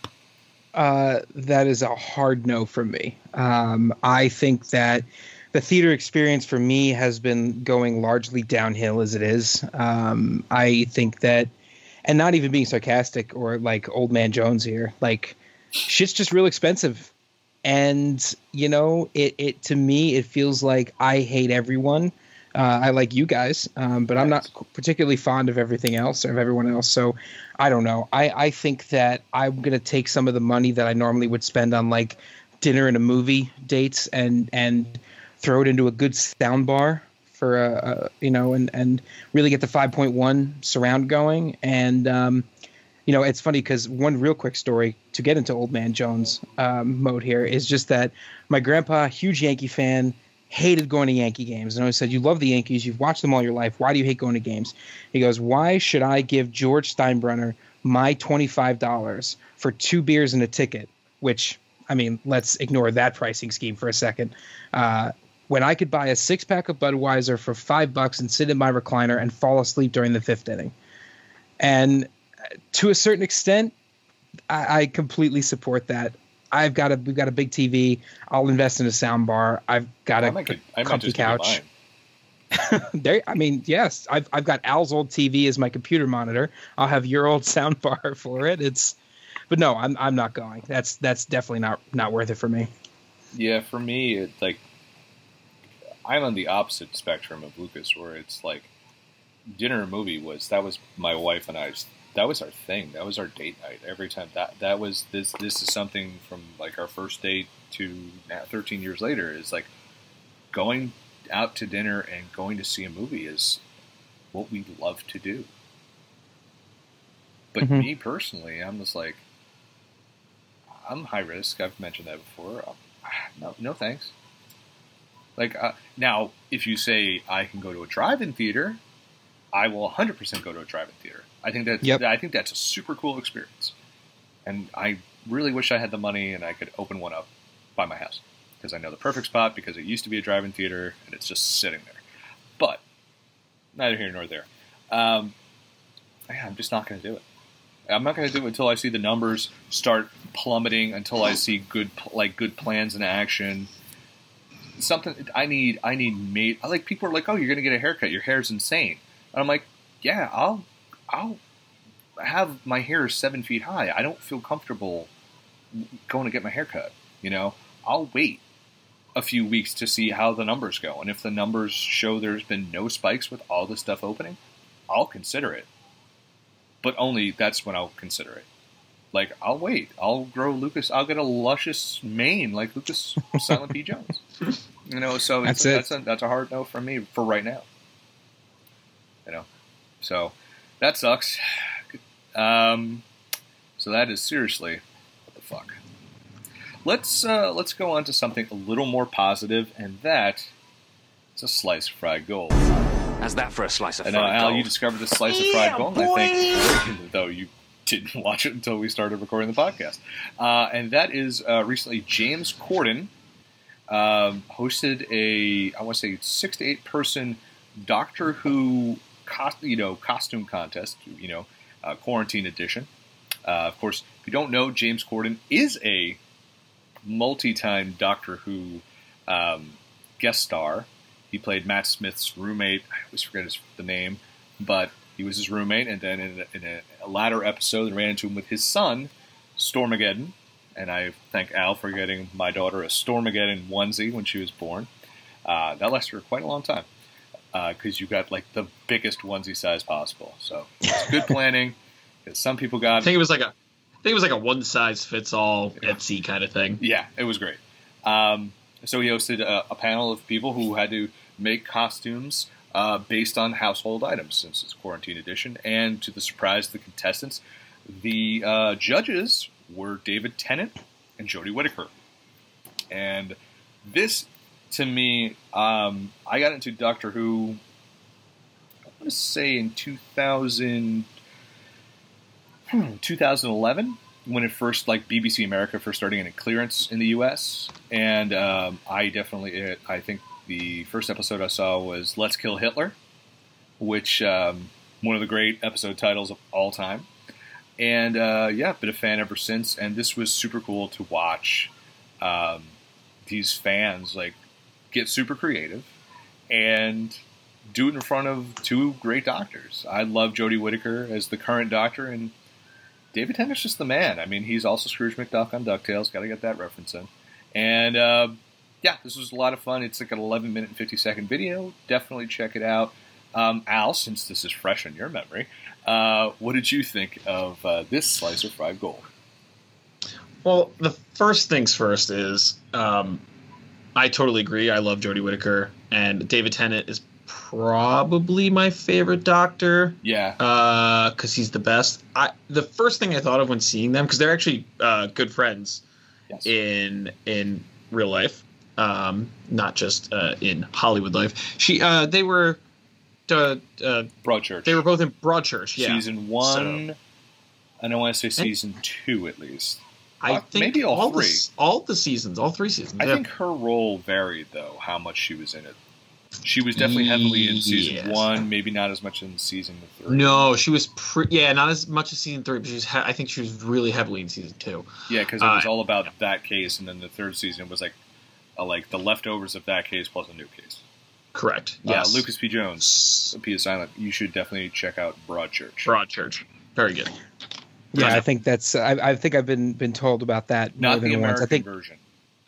Uh, that is a hard no from me. Um, I think that the theater experience for me has been going largely downhill as it is. Um, I think that, and not even being sarcastic or like old man Jones here, like shit's just real expensive. And you know, it, it to me it feels like I hate everyone Uh, I like you guys, um, but I'm not particularly fond of everything else or of everyone else. So I don't know. I, I think that I'm gonna take some of the money that I normally would spend on like dinner and a movie dates and and throw it into a good sound bar for a, a you know and and really get the 5.1 surround going and um, you know it's funny because one real quick story to get into old man jones um, mode here is just that my grandpa huge yankee fan hated going to yankee games. And i said you love the yankees. You've watched them all your life. Why do you hate going to games? He goes why should i give george steinbrenner my $25 for two beers and a ticket? Which I mean, let's ignore that pricing scheme for a second. Uh, when I could buy a six pack of Budweiser for five bucks and sit in my recliner and fall asleep during the fifth inning. And to a certain extent, I, I completely support that. I've got a we've got a big TV. I'll invest in a sound bar. I've got a comfy couch. [laughs] there, I mean, yes, I've I've got Al's old TV as my computer monitor. I'll have your old [laughs] sound bar for it. It's but no, I'm I'm not going. That's that's definitely not not worth it for me. Yeah, for me, it like I'm on the opposite spectrum of Lucas, where it's like dinner movie was that was my wife and I's that was our thing. That was our date night every time. That that was this this is something from like our first date to now 13 years later is like going out to dinner and going to see a movie is what we love to do. But mm-hmm. me personally, I'm just like I'm high risk. I've mentioned that before. Um, [sighs] no, no thanks. Like uh, now, if you say I can go to a drive-in theater, I will 100% go to a drive-in theater. I think that yep. I think that's a super cool experience, and I really wish I had the money and I could open one up by my house because I know the perfect spot because it used to be a drive-in theater and it's just sitting there. But neither here nor there. Um, yeah, I'm just not going to do it. I'm not going to do it until I see the numbers start plummeting. Until I see good like good plans in action. Something I need. I need made. I like people are like, "Oh, you're going to get a haircut. Your hair's insane." And I'm like, "Yeah, I'll, I'll have my hair seven feet high. I don't feel comfortable going to get my hair cut. You know, I'll wait a few weeks to see how the numbers go. And if the numbers show there's been no spikes with all this stuff opening, I'll consider it but only that's when I'll consider it. Like I'll wait. I'll grow Lucas. I'll get a luscious mane like Lucas [laughs] Silent P. Jones. You know, so that's it. That's a, that's a hard no for me for right now. You know, so that sucks. Um, so that is seriously what the fuck. Let's uh, let's go on to something a little more positive, and that is a slice of fried gold. How's that for a slice of and, uh, fried Al, gold? you discovered this slice of fried gold, boy. I think, [laughs] though you didn't [laughs] watch it until we started recording the podcast. Uh, and that is uh, recently James Corden um, hosted a, I want to say, six to eight person Doctor Who, cost, you know, costume contest, you know, uh, quarantine edition. Uh, of course, if you don't know, James Corden is a multi-time Doctor Who um, guest star. He played Matt Smith's roommate. I always forget his, the name, but he was his roommate. And then in a, in a, latter episode, I ran into him with his son, Stormageddon. And I thank Al for getting my daughter a Stormageddon onesie when she was born. Uh, that lasted for quite a long time because uh, you got like the biggest onesie size possible. So it's good [laughs] planning. some people got. I think it was like a. I think it was like a one size fits all Etsy kind of thing. Yeah, it was great. Um, so he hosted a, a, panel of people who had to make costumes uh, based on household items since it's quarantine edition. And to the surprise of the contestants, the uh, judges were David Tennant and Jodie Whittaker. And this, to me, um, I got into Doctor Who. I want to say in 2000, hmm, 2011 when it first like BBC America first starting in a clearance in the U.S. And um, I definitely it, I think the first episode I saw was Let's Kill Hitler, which um, one of the great episode titles of all time. And uh, yeah, been a fan ever since. And this was super cool to watch um, these fans like get super creative and do it in front of two great doctors. I love Jodie Whittaker as the current doctor, and David Tennant's just the man. I mean, he's also Scrooge McDuck on DuckTales. Got to get that reference in. And uh, yeah, this was a lot of fun. It's like an 11 minute and 50 second video. Definitely check it out. Um, Al, since this is fresh in your memory, uh, what did you think of uh, this slice of fried gold? Well, the first things first is um, I totally agree. I love Jodie Whittaker, and David Tennant is probably my favorite Doctor Yeah, because he's the best. I the first thing I thought of when seeing them because they're actually uh, good friends yes. in in real life, um, not just uh, in Hollywood life. She uh, they were. Uh, uh, Broadchurch. they were both in Broadchurch, yeah. season one, and I want to say season two at least. I think maybe all the, three. s- all the seasons, all three seasons. I yeah. think her role varied though, how much she was in it. She was definitely heavily in season Yes. one, maybe not as much in season three. No, she was pre- yeah, not as much as season three, but she was. He- I think she was really heavily in season two. Yeah, because it was Uh, all about that case, and then the third season was like, uh, like the leftovers of that case plus a new case. Correct. Uh, Lucas P. Jones, P silent. You should definitely check out Broadchurch. Broadchurch. Very good. Yeah, Right. I think that's. I, I think I've been been told about that more than the once. I think. version.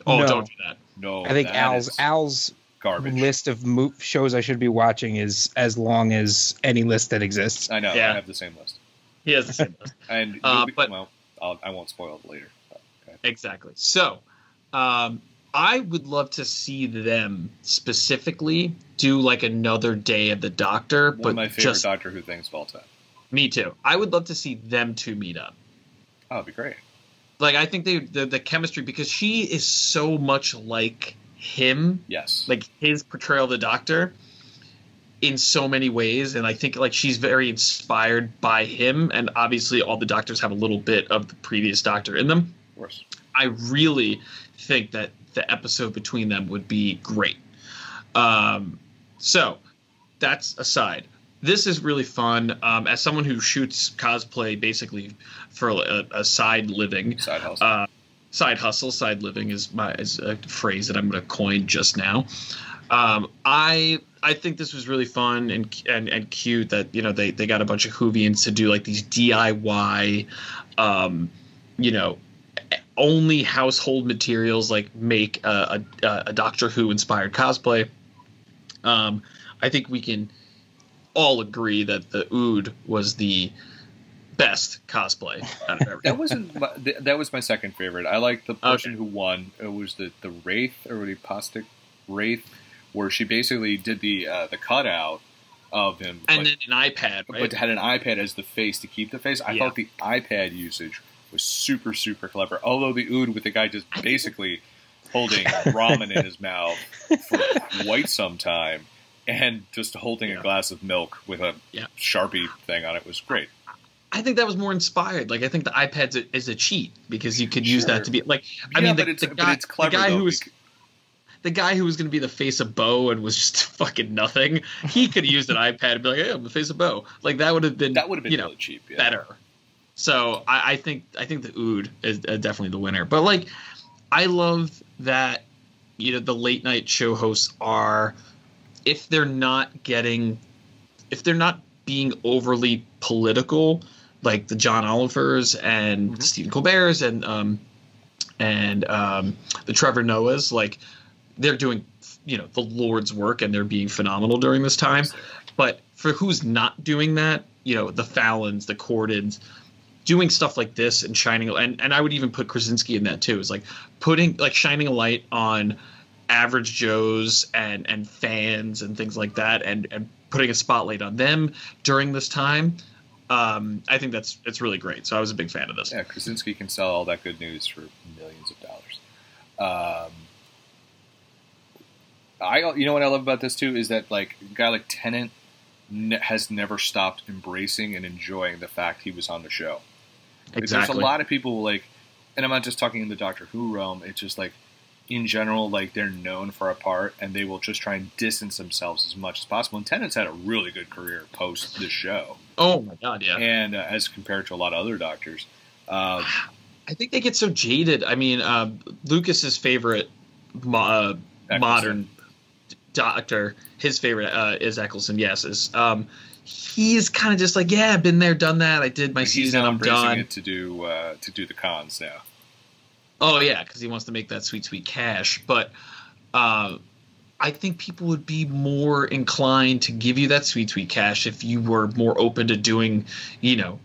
Oh, No. don't do that. No, I think Al's Al's garbage. list of mo- shows I should be watching is as long as any list that exists. I know. Yeah. I have the same list, He has the same list. [laughs] and Uh, be- but- well, I'll, I won't spoil it later. Okay. Exactly. So, um, I would love to see them specifically do like another day of the Doctor, One but of my favorite just Doctor Who things of all time. Me too. I would love to see them two meet up. Oh, that'd be great. Like I think they the, the chemistry because she is so much like him Yes. like his portrayal of the doctor in so many ways and i think like she's very inspired by him and obviously all the doctors have a little bit of the previous doctor in them of course. i really think that the episode between them would be great um, so that's aside this is really fun um, as someone who shoots cosplay basically for a, a side living Side hustle. uh, side hustle, side living is my is a phrase that I'm going to coin just now. Um, I I think this was really fun and and and cute that you know they they got a bunch of Whovians to do like these DIY, um, you know, only household materials like make a, a, a Doctor Who inspired cosplay. Um, I think we can all agree that the Ood was the best cosplay out of everything. that wasn't. My, that was my second favorite. I like the person who won. It was the the wraith or the postic wraith, where she basically did the uh, the cutout of him, and but, then an iPad, right? but had an iPad as the face to keep the face. I Yeah. thought the iPad usage was super super clever. Although the ood with the guy just basically holding ramen in his mouth for [laughs] quite some time. And just holding Yeah. a glass of milk with a Yeah. sharpie thing on it was great. I think that was more inspired. Like I think the iPad's a, is a cheat because you could use Sure. that to be like. I Yeah, mean, the, but it's the guy, clever the guy though, who was bec- the guy who was going to be the face of Boe and was just [laughs] fucking nothing. He could have used an iPad and be like, "Hey, I'm the face of Boe." Like that would have been that would have been you know really cheap. Yeah. better. So I, I think I think the Ood is uh, definitely the winner. But like, I love that you know the late night show hosts are if they're not getting if they're not being overly political like the John Olivers and Mhm. Stephen Colbert's and um and um the Trevor Noahs like they're doing you know the Lord's work and they're being phenomenal during this time but for who's not doing that, you know, the Fallons, the Cordens, doing stuff like this and shining and, and I would even put Krasinski in that too. Is like putting like shining a light on average Joes and and fans and things like that and and putting a spotlight on them during this time. Um, I think that's it's really great. So I was a big fan of this. Yeah, Krasinski can sell all that good news for millions of dollars. Um, I, you know what I love about this too is that like a guy like Tennant ne- has never stopped embracing and enjoying the fact he was on the show. Exactly. There's a lot of people like, and I'm not just talking in the Doctor Who realm. It's just like, in general, like they're known for a part, and they will just try and distance themselves as much as possible. And Tennant's had a really good career post the show, oh my god, yeah. and uh, as compared to a lot of other Doctors. Um, [sighs] I think they get so jaded. I mean, uh, Lucas's favorite mo- uh, modern doctor, his favorite uh, is Eccleston. Yes, is um, he's kind of just like, yeah, I've been there, done that. I did my he's season. I'm done. to do uh, to do the cons now. Oh yeah, because he wants to make that sweet, sweet cash. But uh, I think people would be more inclined to give you that sweet, sweet cash if you were more open to doing, you know,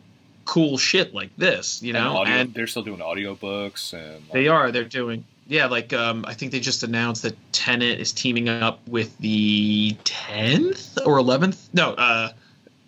cool shit like this. You And know, audio, and they're still doing audiobooks and they are. They're doing. Yeah, like um, I think they just announced that Tennant is teaming up with the tenth or eleventh. No, uh,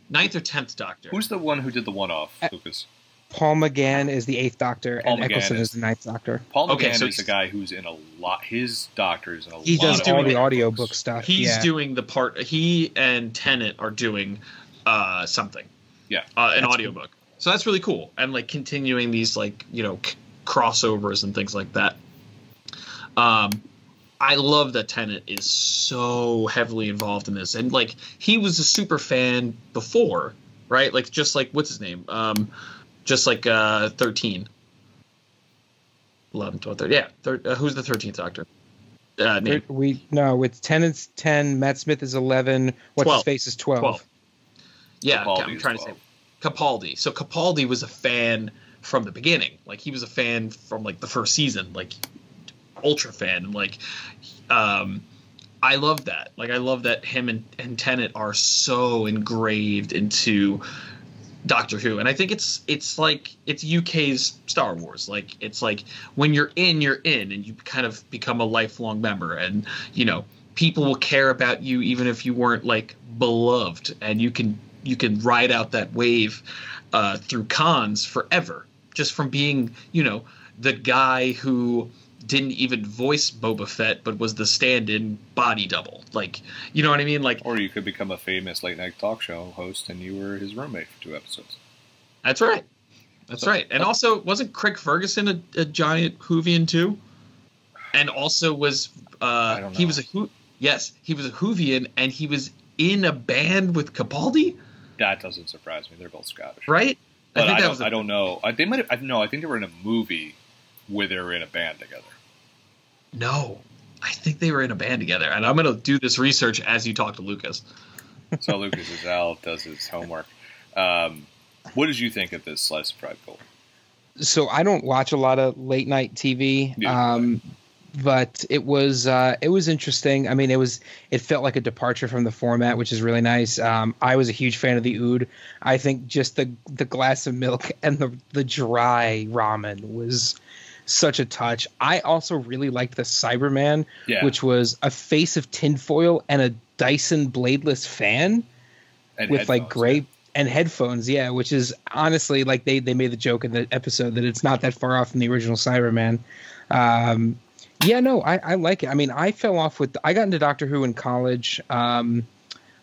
ninth or tenth Doctor. Who's the one who did the one off, Uh, Lucas? Paul McGann is the eighth Doctor, Paul and McGann Eccleston is- is the ninth Doctor. Paul Okay, McGann so is the guy who's in a lot. His doctor is in a He lot. does of all the audiobooks. audiobook stuff. He's yeah. doing the part. He and Tennant are doing uh, something. Yeah. uh, an That's audiobook. So that's really cool, and like continuing these like you know c- crossovers and things like that. Um, I love that Tennant is so heavily involved in this, and like he was a super fan before, right? Like just like what's his name? Um, just like uh, thirteen. 11, 12, 13. Yeah. Thir- uh, who's the 13th Doctor? Uh, name. We no, it's ten Tennant's ten. Matt Smith is eleven. What's Twelve. his face is twelve. 12. Yeah, Capaldi I'm is trying to say Capaldi. So Capaldi was a fan from the beginning. Like he was a fan from like the first season, like ultra fan. And like um I love that. Like I love that him and, and Tennant are so engraved into Doctor Who. And I think it's it's like it's UK's Star Wars. Like it's like when you're in, you're in and you kind of become a lifelong member and you know, people will care about you even if you weren't like beloved and you can you can ride out that wave uh, through cons forever just from being you know the guy who didn't even voice Boba Fett but was the stand-in body double like you know what I mean like Or you could become a famous late night talk show host and you were his roommate for two episodes. that's right that's right and also wasn't Craig Ferguson a, a giant Whovian too and also was uh he was a Who yes he was a Whovian, and he was in a band with Capaldi That doesn't surprise me. They're both Scottish. right But I, that don't, was a- I don't know. I, they might have. I, no, I think they were in a movie where they were in a band together. No, I think they were in a band together, and I'm gonna do this research as you talk to Lucas. So Lucas is out, does his homework. Um, what did you think of this slice of fried gold? so I don't watch a lot of late night TV. Yeah. Um, but it was uh, it was interesting. I mean, it was it felt like a departure from the format, which is really nice. Um, I was a huge fan of the ood. I think just the the glass of milk and the the dry ramen was such a touch. I also really liked the Cyberman, Yeah, which was a face of tinfoil and a Dyson bladeless fan and with like gray and headphones yeah which is honestly like they they made the joke in the episode that it's not that far off from the original cyberman. Um yeah no i i like it. I mean i fell off with i got into doctor who in college. Um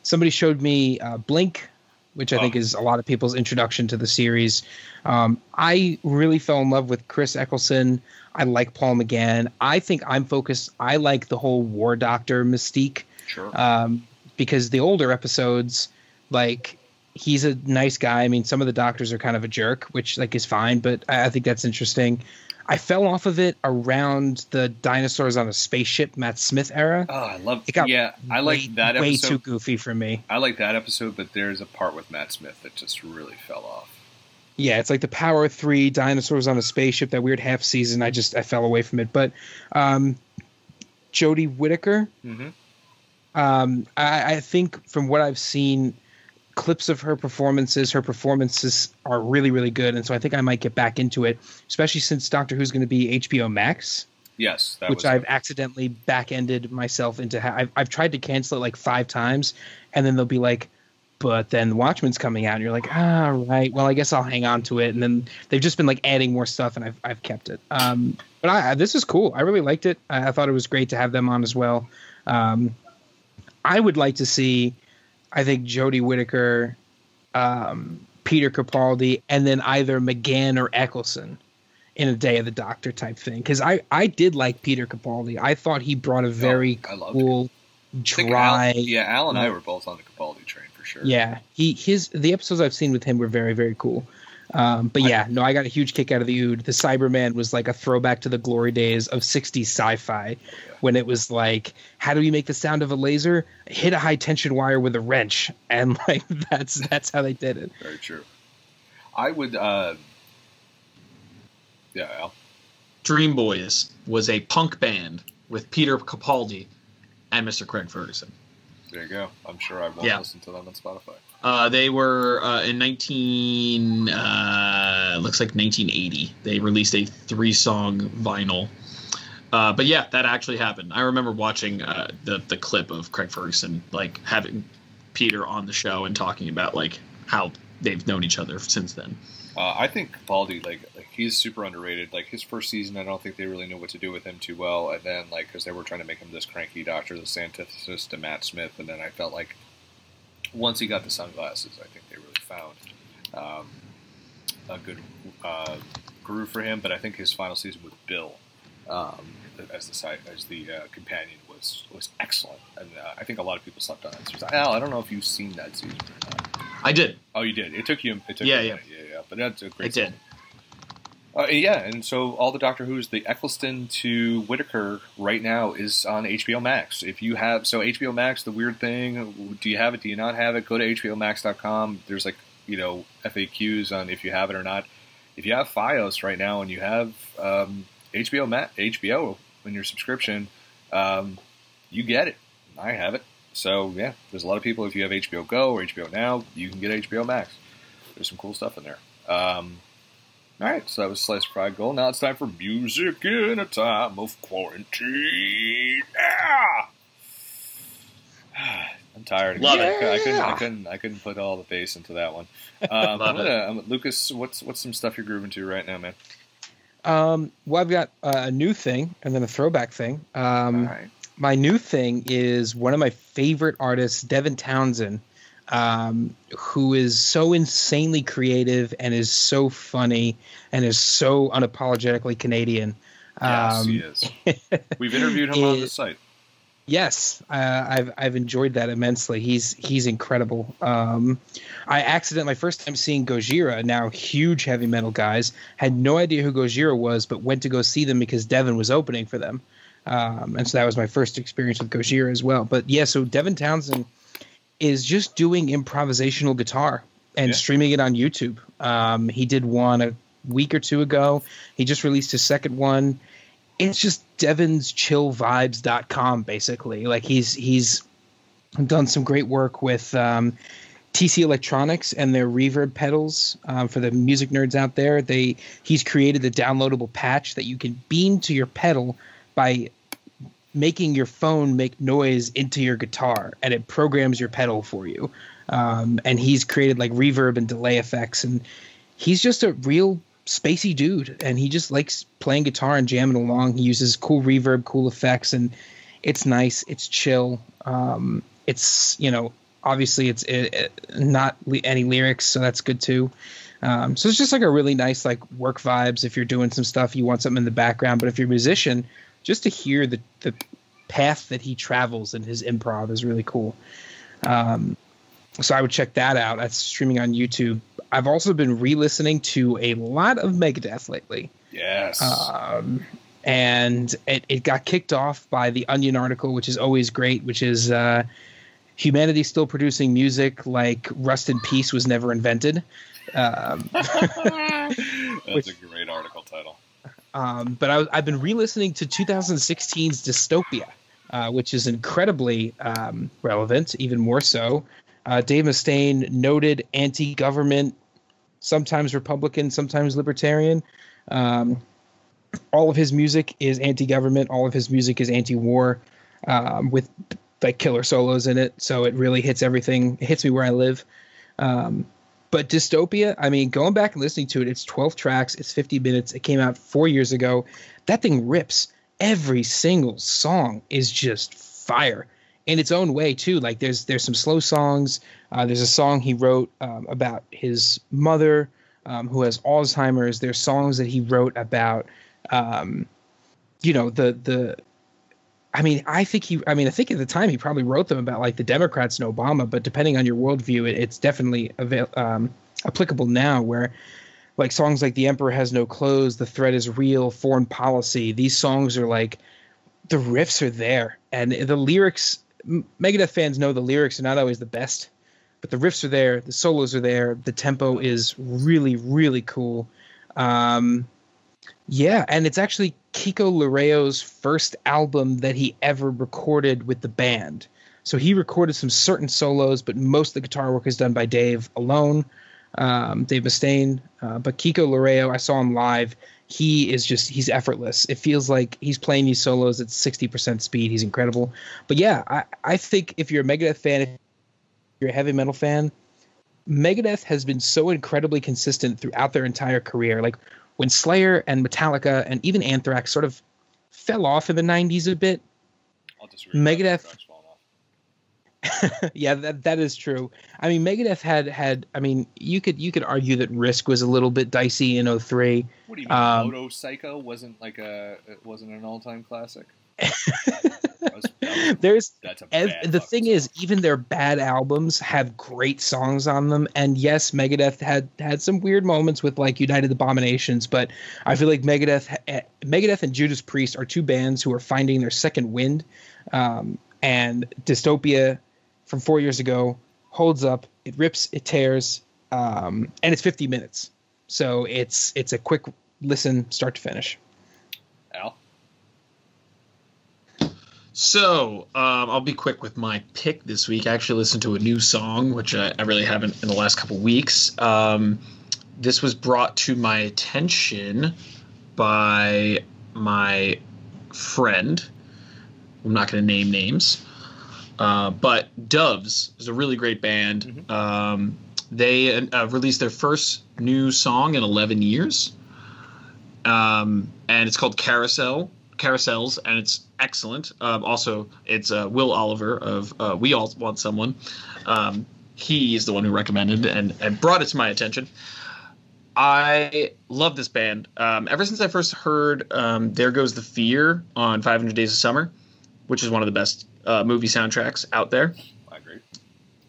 somebody showed me uh blink which i think Oh. is a lot of people's introduction to the series um i really fell in love with chris eccleston i like paul mcgann i think i'm focused i like the whole war doctor mystique Sure. um, because the older episodes, like he's a nice guy. I mean, some of the doctors are kind of a jerk, which like is fine, but I, I think that's interesting. I fell off of it around the dinosaurs on a spaceship Matt Smith era. oh, I love. It got Yeah, I like way, that way episode. too goofy for me. I like that episode, but there's a part with Matt Smith that just really fell off. Yeah, it's like the Power of Three dinosaurs on a spaceship. That weird half season. I just I fell away from it. But um, Jodie Whittaker, Mm-hmm. um, I, I think from what I've seen, clips of her performances, her performances are really, really good, and so I think I might get back into it, especially since Doctor Who's going to be HBO Max, Yes, that which I've accidentally back-ended myself into. Ha- I've, I've tried to cancel it like five times, and then they'll be like, "But then Watchmen's coming out," and you're like, "Ah, right. Well, I guess I'll hang on to it." And then they've just been like adding more stuff, and I've I've kept it. Um, but I, I this is cool. I really liked it. I, I thought it was great to have them on as well. Um, I would like to see, I think Jodie Whittaker, um, Peter Capaldi, and then either McGann or Eccleston in a Day of the Doctor type thing. Because I I did like Peter Capaldi. I thought he brought a very I cool, dry. Al, yeah, Al and I were both on the Capaldi train for sure. Yeah, he his the episodes I've seen with him were very very cool. Um, but yeah, no, I got a huge kick out of the Ood. The Cyberman was like a throwback to the glory days of 60s sci-fi when it was like, how do we make the sound of a laser? Hit a high tension wire with a wrench, and [laughs] like that's that's how they did it. very true. I would. uh Yeah, Al. Dream Boys was a punk band with Peter Capaldi and Mr. Craig Ferguson. There you go. I'm sure I won't Yeah. listen to them on Spotify. Uh, they were uh, in 19 uh, looks like 1980. They released a three song vinyl. Uh, but yeah, that actually happened. I remember watching uh, the the clip of Craig Ferguson like having Peter on the show and talking about like how they've known each other since then. Uh, I think Capaldi, like, like he's super underrated. Like his first season, I don't think they really knew what to do with him too well. And then, like, because they were trying to make him this cranky doctor, this antithesis to Matt Smith. And then I felt like once he got the sunglasses, I think they really found um, a good uh, groove for him. But I think his final season with Bill um, as the side, as the uh, companion was was excellent. And uh, I think a lot of people slept on it. So, Al, I don't know if you've seen that season or not. I did. Oh, you did. It took you. It took Yeah, you a yeah. minute. yeah, yeah. But that's a great. I did. Uh, yeah, and so all the Doctor Who's, the Eccleston to Whittaker right now is on HBO Max. If you have, so HBO Max, the weird thing, do you have it? Do you not have it? Go to HBOMax.com. There's like, you know, FAQs on if you have it or not. If you have FiOS right now and you have um, HBO Ma- HBO in your subscription, um, you get it. I have it. So yeah, there's a lot of people. If you have HBO Go or HBO Now, you can get HBO Max. There's some cool stuff in there. Um, all right, so that was Slice Fried Gold. Now it's time for music in a time of quarantine. Ah! [sighs] I'm tired. Love I, it. couldn't- I couldn't. I couldn't. I couldn't put all the bass into that one. [laughs] Um, I'm Love it. gonna, I'm, Lucas, what's what's some stuff you're grooving to right now, man? Um, well, I've got uh, a new thing and then a throwback thing. Um, all right. my new thing is one of my favorite artists, Devin Townsend, um, who is so insanely creative and is so funny and is so unapologetically Canadian. Yes, Um, he is. We've interviewed him on the [laughs] site. Yes, uh, I've I've enjoyed that immensely. He's he's incredible. Um, I accident my first time seeing Gojira. Now huge heavy metal guys had no idea who Gojira was, but went to go see them because Devin was opening for them, um, and so that was my first experience with Gojira as well. But yeah, so Devin Townsend is just doing improvisational guitar and Yeah. streaming it on YouTube. Um, he did one a week or two ago. He just released his second one it's just Devin's chill vibes.com basically. Like he's he's done some great work with um, TC Electronics and their reverb pedals um, for the music nerds out there. They he's created the downloadable patch that you can beam to your pedal by making your phone make noise into your guitar and it programs your pedal for you. Um, and he's created like reverb and delay effects and he's just a real spacey dude and he just likes playing guitar and jamming along. He uses cool reverb cool effects and it's nice it's chill. Um, it's you know obviously it's it, it- not li- any lyrics so that's good too. Um, so it's just like a really nice like work vibes. If you're doing some stuff you want something in the background. But if you're a musician just to hear the the path that he travels in his improv is really cool um, so I would check that out. That's streaming on YouTube. I've also been re-listening to a lot of Megadeth lately, Yes. um, and it, it got kicked off by the Onion article, which is always great. Which is uh, humanity still producing music like Rust in Peace was never invented. Um, [laughs] That's which- a great article title. Um, but I, I've been re-listening to 2016's Dystopia, uh, which is incredibly um, relevant, even more so. Uh, Dave Mustaine, noted anti-government, sometimes Republican, sometimes Libertarian. Um, all of his music is anti-government. All of his music is anti-war, um, with like killer solos in it. So it really hits everything. It hits me where I live. Um, but Dystopia, I mean, going back and listening to it, it's 12 tracks, it's 50 minutes. It came out four years ago. That thing rips. Every single song is just fire in its own way too. Like there's there's some slow songs. Uh, there's a song he wrote um, about his mother um, who has Alzheimer's. There's songs that he wrote about, um, you know, the the. I mean, I think he. I mean, I think at the time he probably wrote them about like the Democrats and Obama. But depending on your worldview, it, it's definitely avail- um, applicable now. Where like songs like "The Emperor Has No Clothes," "The Threat Is Real," "Foreign Policy." These songs are like the riffs are there, and the lyrics. Megadeth fans know the lyrics are not always the best, but the riffs are there, the solos are there, the tempo is really, really cool. Um, Yeah, and it's actually Kiko Loureiro's first album that he ever recorded with the band. So he recorded some certain solos, but most of the guitar work is done by Dave alone, um, Dave Mustaine. Uh, but Kiko Loureiro, I saw him live. He is just he's effortless. It feels like he's playing these solos at sixty percent speed. He's incredible. But yeah, I, I think if you're a Megadeth fan, if you're a heavy metal fan, Megadeth has been so incredibly consistent throughout their entire career. Like when Slayer and Metallica and even Anthrax sort of fell off in the '90s a bit. Megadeth- Truck's falling off. [laughs] yeah, that that is true. I mean, Megadeth had had. I mean, you could you could argue that Risk was a little bit dicey in 03. What do you mean? Um, Moto Psycho wasn't like a it wasn't an all time classic. [laughs] That was- that was- [laughs] There's ev- the thing is, even their bad albums have great songs on them. And yes, Megadeth had had some weird moments with like United Abominations, but I feel like Megadeth, eh, Megadeth and Judas Priest are two bands who are finding their second wind. Um, and Dystopia from four years ago holds up. It rips, it tears, um, and it's 50 minutes. So it's it's a quick listen, start to finish. Al. So um, I'll be quick with my pick this week. I actually listened to a new song, which I, I really haven't in the last couple weeks. Um, this was brought to my attention by my friend. I'm not going to name names, uh, but Doves is a really great band. Um, they uh, released their first new song in 11 years, um, and it's called Carousel. Carousels, and it's excellent. Um, also, it's uh, Will Oliver of uh, We All Want Someone. Um, he is the one who recommended and, and brought it to my attention. I love this band. Um, ever since I first heard um, "There Goes the Fear" on 500 Days of Summer, which is one of the best uh, movie soundtracks out there. I agree.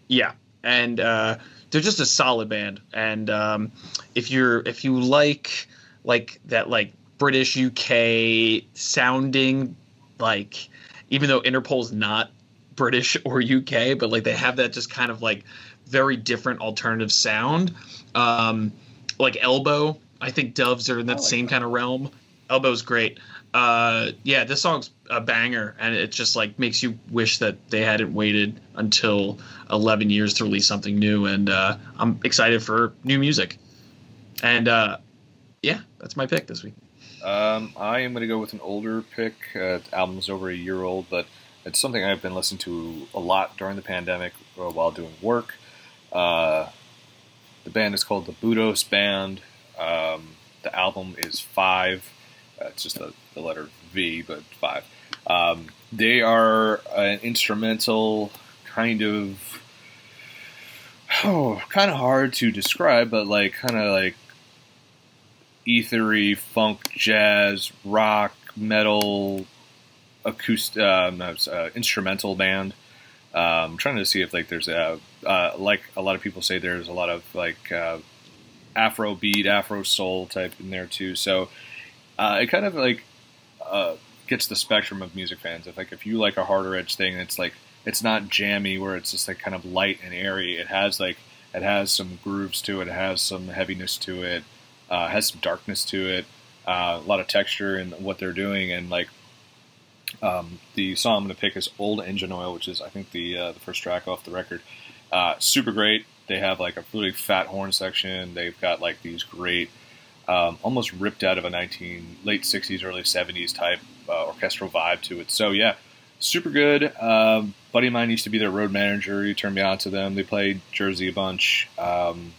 Yeah, and uh, they're just a solid band. And um, if you're if you like like that like British UK sounding like even though Interpol's not British [laughs] or UK, but like they have that just kind of like very different alternative sound. Um, like Elbow, I think Doves are in that like same kind of realm. Elbow's great. Uh, yeah, this song's a banger, and it just like makes you wish that they hadn't waited until 11 years to release something new. And uh, I'm excited for new music. And uh, yeah, that's my pick this week. Um, I am going to go with an older pick. Uh, the album's over a year old, but it's something I've been listening to a lot during the pandemic uh, while doing work. Uh, the band is called the Budos Band. Um, the album is Five. Uh, it's just the, the letter V, but five. Um, they are an instrumental kind of oh, [sighs] kind of hard to describe, but like kind of like ethery, funk, jazz, rock, metal, acoustic, uh, no, uh, instrumental band. Um, I'm trying to see if like there's a uh, like a lot of people say there's a lot of like uh, Afro beat, Afro soul type in there too. So uh, it kind of like uh, gets the spectrum of music fans. If like if you like a harder edge thing, it's like it's not jammy where it's just like kind of light and airy. It has like it has some grooves to it. It has some heaviness to it. Uh, has some darkness to it. Uh, a lot of texture in what they're doing, and like um, the song I'm going to pick is "Old Engine Oil," which is I think the uh, the first track off the record. Uh, super great. They have like a really fat horn section. They've got like these great, um, almost ripped out of a 19 late 60s, early 70s type uh, orchestral vibe to it. So yeah, super good. Um, buddy of mine used to be their road manager. He turned me on to them. They played Jersey a bunch. Um,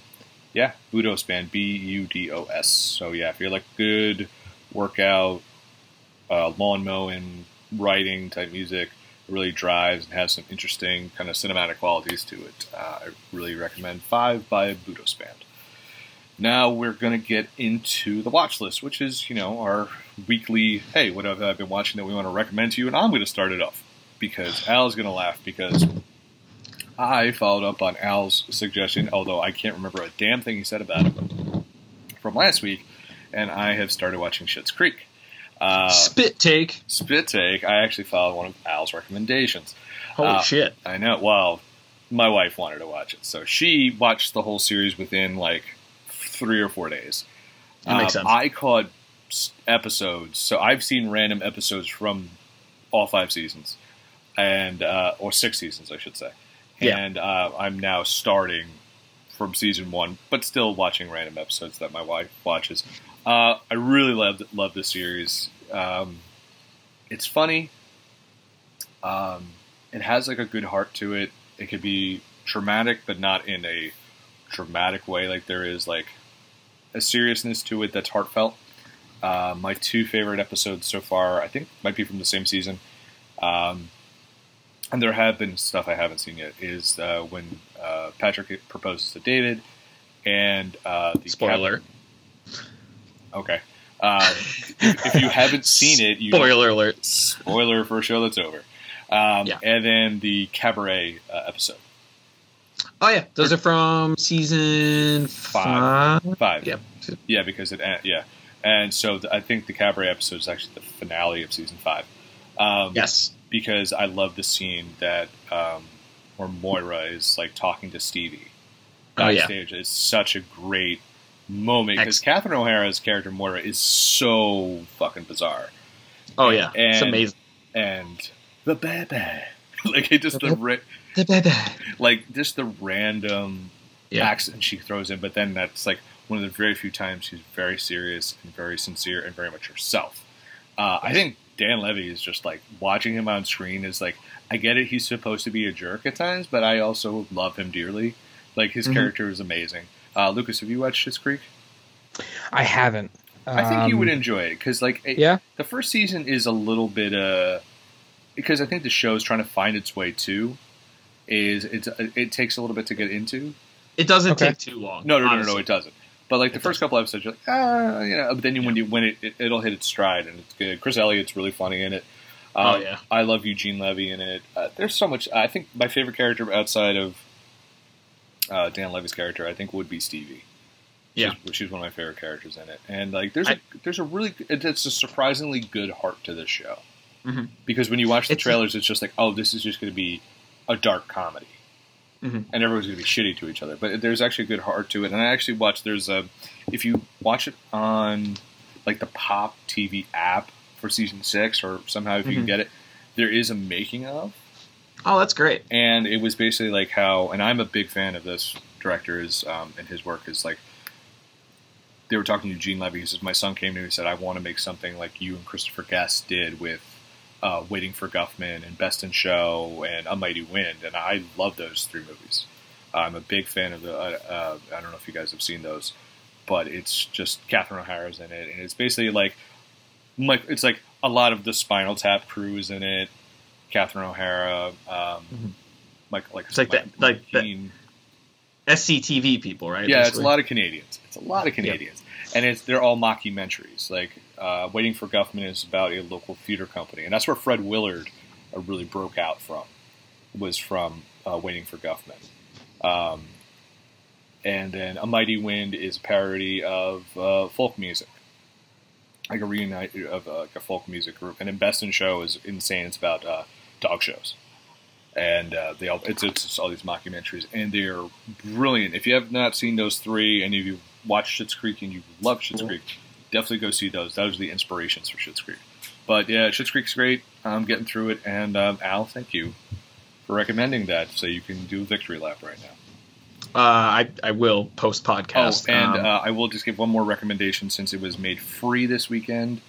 yeah, Budos band, B U D O S. So yeah, if you're like good workout, uh, lawn mowing, writing type music, it really drives and has some interesting kind of cinematic qualities to it. Uh, I really recommend Five by Budos band. Now we're going to get into the watch list, which is, you know, our weekly, hey, what have I been watching that we want to recommend to you? And I'm going to start it off because Al's going to laugh because I followed up on Al's suggestion, although I can't remember a damn thing he said about it from last week, and I have started watching Schitt's Creek. Uh, Spit take. Spit Take, I actually followed one of Al's recommendations. Holy Uh, shit. I know. Well, my wife wanted to watch it, so she watched the whole series within like three or four days. That makes Um, sense. I caught episodes. So I've seen random episodes from all five seasons, and uh, or six seasons, I should say. Yeah. And uh, I'm now starting from season one, but still watching random episodes that my wife watches. Uh, I really love love the series. Um, it's funny. Um, it has like a good heart to it. It could be traumatic, but not in a dramatic way. Like there is like a seriousness to it that's heartfelt. Uh, my two favorite episodes so far, I think, might be from the same season. Um, and there have been stuff I haven't seen yet. Is uh, when uh, Patrick proposes to David, and uh, the Spoiler. okay. Uh, if, you haven't seen it, you [laughs] Spoiler alert. spoiler for a show that's over. Um, Yeah. And then the cabaret uh, episode Oh yeah, those are from season Five. five. five. Yep. Yeah, because it uh, yeah, and so th- I think the cabaret episode is actually the finale of season five. Um, Yes. Because I love the scene that um, where Moira is like talking to Stevie Oh yeah. backstage. It's such a great moment because Ex- Catherine O'Hara's character Moira is so fucking bizarre, Oh yeah. it's amazing. and the baby, [laughs] like it just the ra- The baby. like just the random Yeah. accent she throws in, but then that's like one of the very few times she's very serious and very sincere and very much herself. Uh, I think Dan Levy is just like watching him on screen is like I get it he's supposed to be a jerk at times, but I also love him dearly. Like his Mhm. character is amazing. Uh, Lucas, have you watched Schitt's Creek? I haven't. I think you Um, would enjoy it because like it- Yeah. the first season is a little bit uh because I think the show is trying to find its way too. Is it's it takes a little bit to get into. It doesn't Okay. take too long. No, no, no, no, no, honestly. it doesn't. But like the first couple episodes, you're like, ah, you know. But then you, when you when it, it it'll hit its stride and it's good. Chris Elliott's really funny in it. Oh, Um, yeah. I love Eugene Levy in it. Uh, there's so much. I think my favorite character outside of uh, Dan Levy's character, I think, would be Stevie. Yeah. she's, she's one of my favorite characters in it. And like, there's a I- there's a really it's a surprisingly good heart to this show Mhm. because when you watch the It's- trailers, it's just like, oh, this is just going to be a dark comedy Mhm. and everyone's going to be shitty to each other. But there's actually a good heart to it. And I actually watched. There's a if you watch it on like the Pop TV app for season six, or somehow if you can Mhm. get it, there is a making of, Oh, that's great. and it was basically like how. And I'm a big fan of this director is um, and his work is like. They were talking to Gene Levy. He says, "My son came to me and said, I want to make something like you and Christopher Guest did with uh, Waiting for Guffman and Best in Show and A Mighty Wind, and I love those three movies. I'm a big fan of the. Uh, uh, I don't know if you guys have seen those, but it's just Catherine O'Hara's in it, and it's basically like, like it's like a lot of the Spinal Tap crew is in it. Catherine O'Hara, um, Mhm. Mike, like It's like Mike- that- like that- Keane. SCTV people, right? Yeah, it's a lot of Canadians. It's a lot of Canadians, and it's they're all mockumentaries. Like uh, Waiting for Guffman is about a local theater company, and that's where Fred Willard uh, really broke out from. Was from uh, Waiting for Guffman, um, and then A Mighty Wind is a parody of uh, folk music, like a reunite of uh, like a folk music group. And then Best in Show is insane. It's about uh, dog shows and uh, they all it's, it's just all these mockumentaries, and they're brilliant. If you have not seen those three, and if you watched Schitt's Creek and you love Schitt's Creek, definitely go see those. Those are the inspirations for Schitt's Creek. But yeah, Schitt's Creek's great. I'm getting through it, and um, Al, thank you for recommending that, so you can do a victory lap right now. Uh, I I will post podcast. Oh, and Um, uh, I will just give one more recommendation since it was made free this weekend.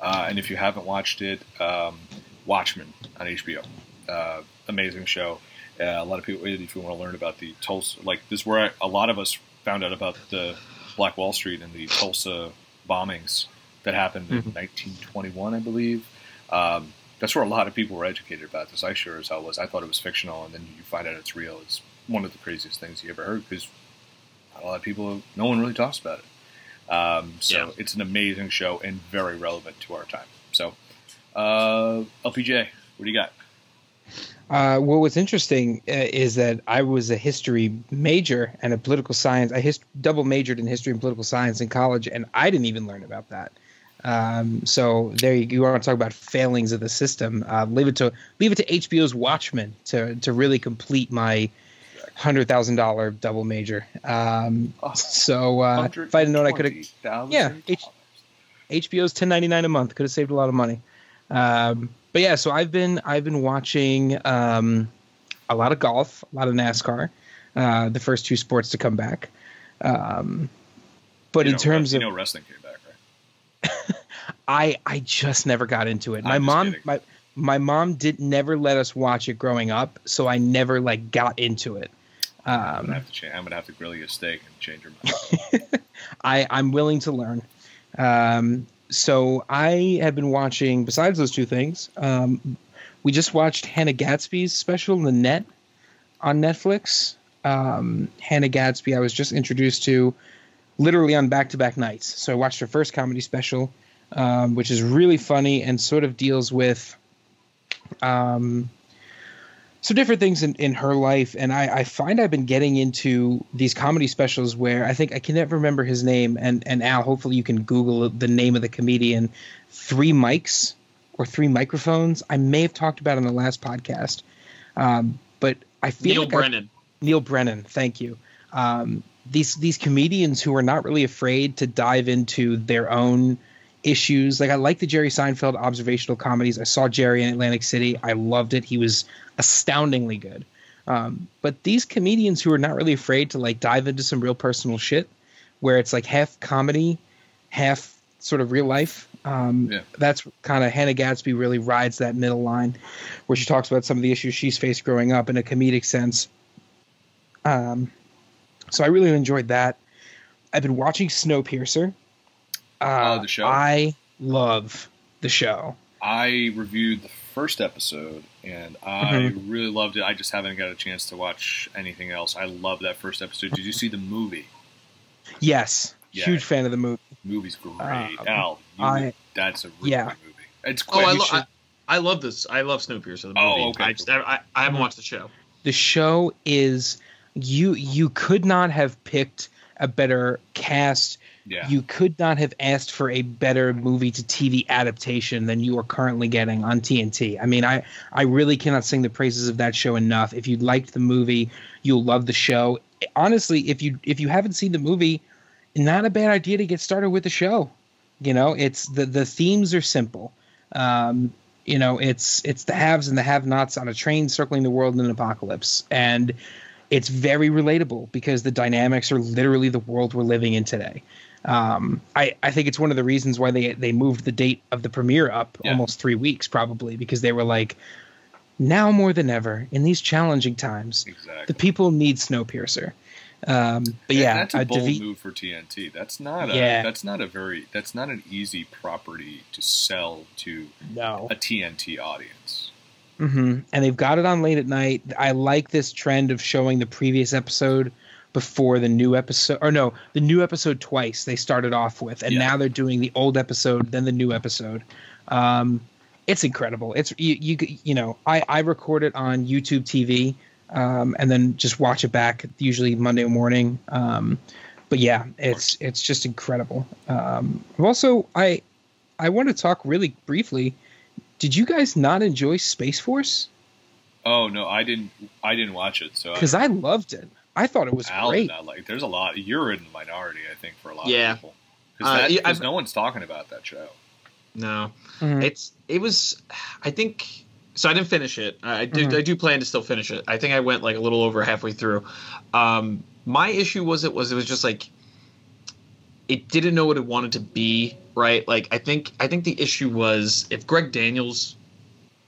Uh, and if you haven't watched it, um, Watchmen on HBO. Uh, amazing show. Uh, a lot of people, if you want to learn about the Tulsa, like this, is where I, a lot of us found out about the Black Wall Street and the Tulsa bombings that happened in Mhm. 1921, I believe. Um, that's where a lot of people were educated about this. I sure as hell was. I thought it was fictional, and then you find out it's real. It's one of the craziest things you ever heard because a lot of people, no one really talks about it. Um, so Yeah. it's an amazing show and very relevant to our time. So, uh, LPJ, what do you got? Uh, well, what's interesting uh, is that I was a history major and a political science. I his- double majored in history and political science in college, and I didn't even learn about that. Um, so there you, you want to talk about failings of the system. Uh, leave it to leave it to HBO's Watchmen to to really complete my hundred thousand dollar double major. Um, so uh, if I did known, I could have. 120,000? Yeah, H- HBO's ten ninety nine a month. Could have saved a lot of money. Um, but yeah, so I've been I've been watching um, a lot of golf, a lot of NASCAR, uh, the first two sports to come back. Um, but You in know, terms you of know wrestling came back, right? [laughs] I I just never got into it. My I'm just mom kidding. my my mom did never let us watch it growing up, so I never like got into it. I'm Um, gonna have to change. I'm gonna have to grill you a steak and change your mind. [laughs] I I'm willing to learn. Um, so I have been watching. Besides those two things, um, we just watched Hannah Gadsby's special, Nanette, on Netflix. Um, Hannah Gadsby, I was just introduced to literally on back-to-back nights. So I watched her first comedy special, um, which is really funny and sort of deals with um, some different things in, in her life. And I, I find I've been getting into these comedy specials where I think I can never remember his name. And, and Al, hopefully you can Google the name of the comedian. Three mics or three microphones. I may have talked about in the last podcast. Um, but I feel Neil like I- Brennan. Neil Brennan, thank you. Um, these these comedians who are not really afraid to dive into their own issues. Like I like the Jerry Seinfeld observational comedies. I saw Jerry in Atlantic City. I loved it. He was astoundingly good. Um, but these comedians who are not really afraid to like dive into some real personal shit, where it's like half comedy, half sort of real life. Um, Yeah. That's kind of Hannah Gadsby really rides that middle line, where she talks about some of the issues she's faced growing up in a comedic sense. Um, so I really enjoyed that. I've been watching Snowpiercer. Uh, Oh, the show? I love the show. I reviewed the first episode and I Mm-hmm. really loved it. I just haven't got a chance to watch anything else. I love that first episode. Did you see the movie? Yes, Yeah. huge fan of the movie. movie's great. Um, Al, you, I- that's a really yeah. good movie. It's Oh. I, lo- should- I, I love this. I love Snowpiercer. The movie. Oh, okay, I, just, I, I, I haven't watched the show. The show is you. You could not have picked a better cast. Yeah. You could not have asked for a better movie to TV adaptation than you are currently getting on TNT. I mean, I I really cannot sing the praises of that show enough. If you liked the movie, you'll love the show. Honestly, if you if you haven't seen the movie, not a bad idea to get started with the show. You know, it's the the themes are simple. Um, you know, it's it's the haves and the have-nots on a train circling the world in an apocalypse, and it's very relatable because the dynamics are literally the world we're living in today. Um, I, I think it's one of the reasons why they they moved the date of the premiere up Yeah. almost three weeks, probably because they were like, now more than ever in these challenging times, exactly. the people need Snowpiercer. Um, but And yeah, that's a uh, bold Davi- move for TNT. That's not a Yeah. that's not a very that's not an easy property to sell to no. a TNT audience. hmm And they've got it on late at night. I like this trend of showing the previous episode before the new episode, or no, the new episode twice. They started off with, and Yeah. now they're doing the old episode, then the new episode. Um, it's incredible. It's you, you, you know, I I record it on YouTube TV, um, and then just watch it back usually Monday morning. Um, but yeah, it's it's just incredible. Um, also I I want to talk really briefly. Did you guys not enjoy Space Force? Oh no, I didn't I didn't watch it. So Because I loved it. I thought it was Al great. did not like. There's a lot. You're in the minority, I think, for a lot Yeah. of people. Uh, Because yeah, I've- no one's talking about that show. No, Mhm. it's it was. I think so. I didn't finish it. I do. Mhm. I do plan to still finish it. I think I went like a little over halfway through. Um, my issue was it was it was just like it didn't know what it wanted to be. Right. Like I think I think the issue was if Greg Daniels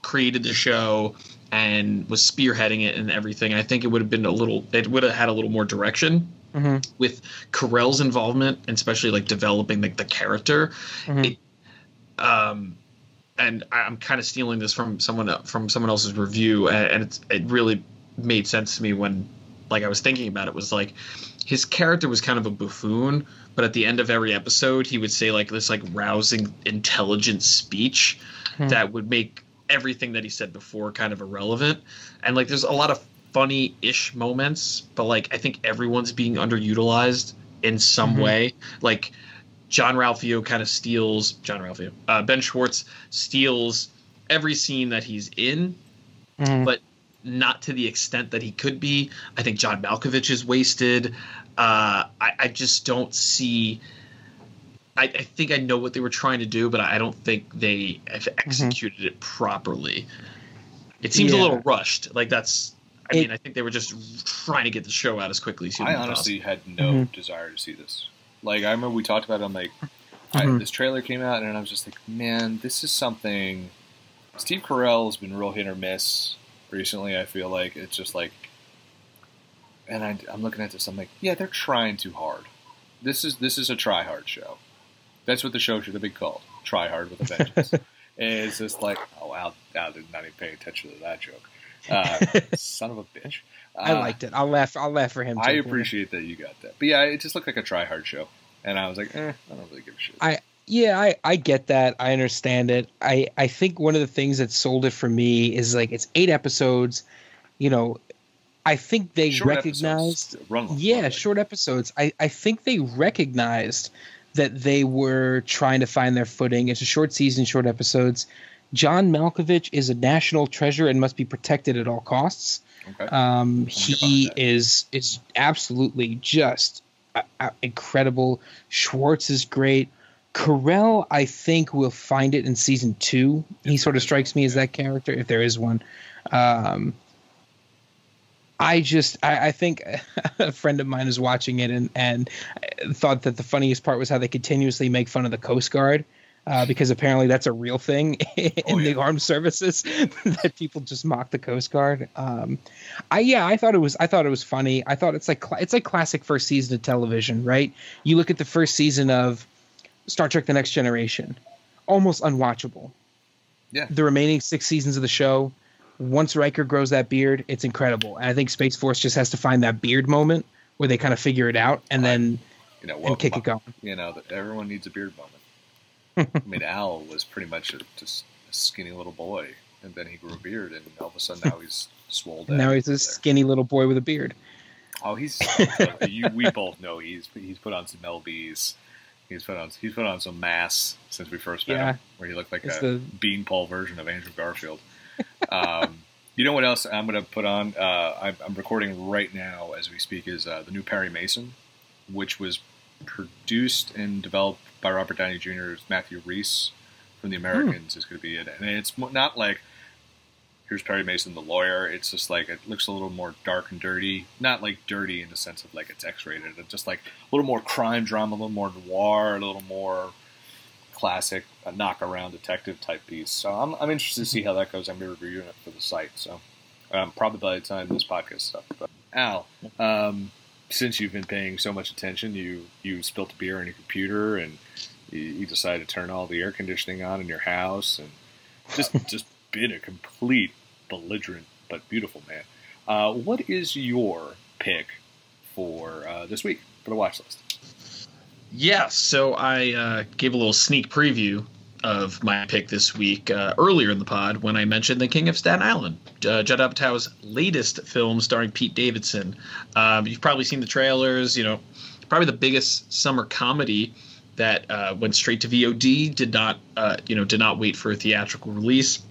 created the show and was spearheading it and everything, I think it would have been a little. It would have had a little more direction Mhm. with Carell's involvement, and especially like developing like the character. Mhm. It, um, and I'm kind of stealing this from someone from someone else's review, and, and it's, it really made sense to me when, like, I was thinking about it. Was like his character was kind of a buffoon, but at the end of every episode, he would say like this like rousing, intelligent speech Hmm. that would make everything that he said before kind of irrelevant. And like, there's a lot of funny-ish moments, but like, I think everyone's being underutilized in some Mhm. way. Like, Jean-Ralphio kind of steals Jean-Ralphio. Uh, ben Schwartz steals every scene that he's in, Mhm. but not to the extent that he could be. I think John Malkovich is wasted. Uh, I, I just don't see I, I think I know what they were trying to do, but I don't think they have executed it properly. It seems a little rushed. Like that's. I It- mean, I think they were just trying to get the show out as quickly as I humanly honestly had no Mhm. desire to see this. Like I remember we talked about it. I'm like, I, Mhm. this trailer came out, and I was just like, man, this is something. Steve Carell has been real hit or miss recently. I feel like it's just like, and I, I'm looking at this. I'm like, yeah, they're trying too hard. This is this is a try hard show. That's what the show should have been called. Try hard with a vengeance. [laughs] it's just like, oh wow, I did not even pay attention to that joke. Uh, [laughs] son of a bitch. I Uh, liked it. I'll laugh. I'll laugh for him. I too. appreciate that you got that. But yeah, it just looked like a try hard show. And I was like, eh, I don't really give a shit. I- Yeah, I, I get that. I understand it. I, I think one of the things that sold it for me is like it's eight episodes. You know, I think they Short recognized. episodes, run- Yeah, run- short episodes. I, I think they recognized that they were trying to find their footing. It's a short season, short episodes. John Malkovich is a national treasure and must be protected at all costs. Okay. Um, he is is absolutely just uh, uh, incredible. Schwartz is great. Carell, I think, will find it in season two. He sort of strikes me as that character, if there is one. Um, I just, I, I think [laughs] a friend of mine is watching it and and thought that the funniest part was how they continuously make fun of the Coast Guard. Uh, because apparently that's a real thing [laughs] in Oh, yeah. the armed services [laughs] that people just mock the Coast Guard. Um, I yeah, I thought it was I thought it was funny. I thought it's like it's like classic first season of television, right? You look at the first season of Star Trek: The Next Generation, almost unwatchable. Yeah. The remaining six seasons of the show, once Riker grows that beard, it's incredible. And I think Space Force just has to find that beard moment where they kind of figure it out and then you know, and kick it going. You know, that everyone needs a beard moment. [laughs] I mean, Al was pretty much a, just a skinny little boy, and then he grew a beard, and all of a sudden now he's [laughs] swole down. Now he's a there. skinny little boy with a beard. Oh, he's. [laughs] you, we both know he's he's put on some lbs. He's put on he's put on some mass since we first met Yeah. him, where he looked like It's a the- beanpole version of Andrew Garfield. Um, you know what else I'm going to put on? Uh, I'm, I'm recording right now as we speak. Is uh, the new Perry Mason, which was produced and developed by Robert Downey Jr. Matthew Rhys from The Americans is going to be in it, and it's not like here's Perry Mason, the lawyer. It's just like it looks a little more dark and dirty. Not like dirty in the sense of like it's X-rated. It's just like a little more crime drama, a little more noir, a little more classic uh, knock around detective type piece. So I'm, I'm interested to see how that goes. I'm reviewing it for the site. So um, probably by the time this podcast stuff. But Al, um, since you've been paying so much attention, you you spilt a beer on your computer and you, you decided to turn all the air conditioning on in your house and just [laughs] just been a complete belligerent but beautiful man. Uh, what is your pick for uh, this week for the watch list? Yeah, so I uh, gave a little sneak preview of my pick this week uh, earlier in the pod when I mentioned The King of Staten Island, uh, Judd Apatow's latest film starring Pete Davidson. Um, you've probably seen the trailers, you know, probably the biggest summer comedy that uh, went straight to VOD, did not, uh, you know, did not wait for a theatrical release.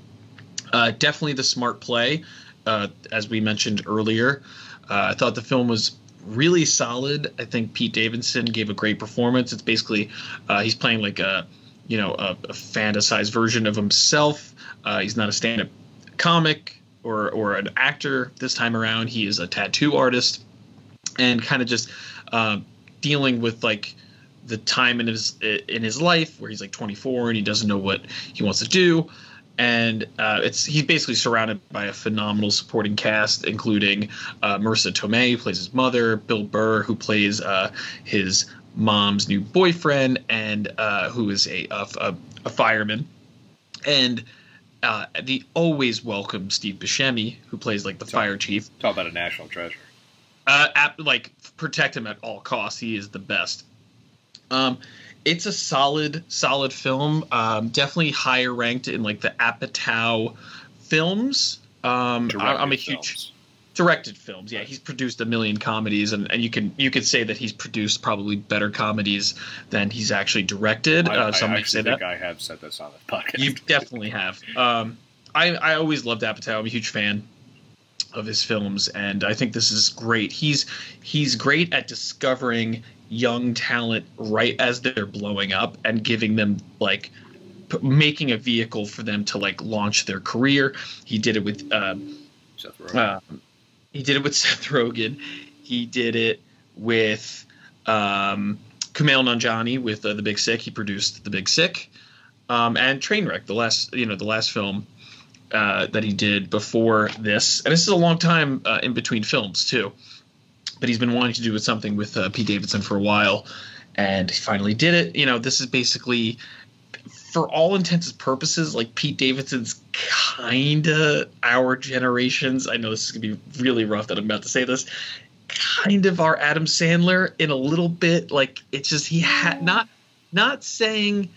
Uh, definitely the smart play, uh, as we mentioned earlier. I thought the film was really solid. I think Pete Davidson gave a great performance. It's basically uh, he's playing like a you know a, a fantasized version of himself. Uh, he's not a stand-up comic or or an actor this time around. He is a tattoo artist and kind of just uh, dealing with like the time in his in his life where he's like 24 and he doesn't know what he wants to do and uh, it's he's basically surrounded by a phenomenal supporting cast, including uh, Marisa Tomei, who plays his mother, Bill Burr, who plays uh, his mom's new boyfriend, and uh, who is a, a, a fireman, and uh, the always welcome Steve Buscemi, who plays like the fire chief. Talk about a national treasure. Uh, ap- like protect him at all costs. He is the best. Um, it's a solid, solid film. Um, definitely higher ranked in like the Apatow films. Um, I, I'm a huge films. directed films. Yeah, he's produced a million comedies, and, and you can you could say that he's produced probably better comedies than he's actually directed. I, uh, I some actually say think that. I have said this on the podcast. You definitely have. Um, I I always loved Apatow. I'm a huge fan. of his films, and I think this is great. He's he's great at discovering young talent right as they're blowing up and giving them like p- making a vehicle for them to like launch their career. He did it with uh, Seth Rogen. um, he did it with [laughs] Seth Rogen. He did it with um, Kumail Nanjiani with uh, The Big Sick. He produced The Big Sick um, and Trainwreck, the last you know the last film uh, that he did before this. And this is a long time uh, in between films too. But he's been wanting to do something with uh, Pete Davidson for a while, and he finally did it. You know, this is basically for all intents and purposes, like Pete Davidson's kinda our generations. I know this is gonna be really rough that I'm about to say this. Kind of our Adam Sandler in a little bit. Like it's just he had not not saying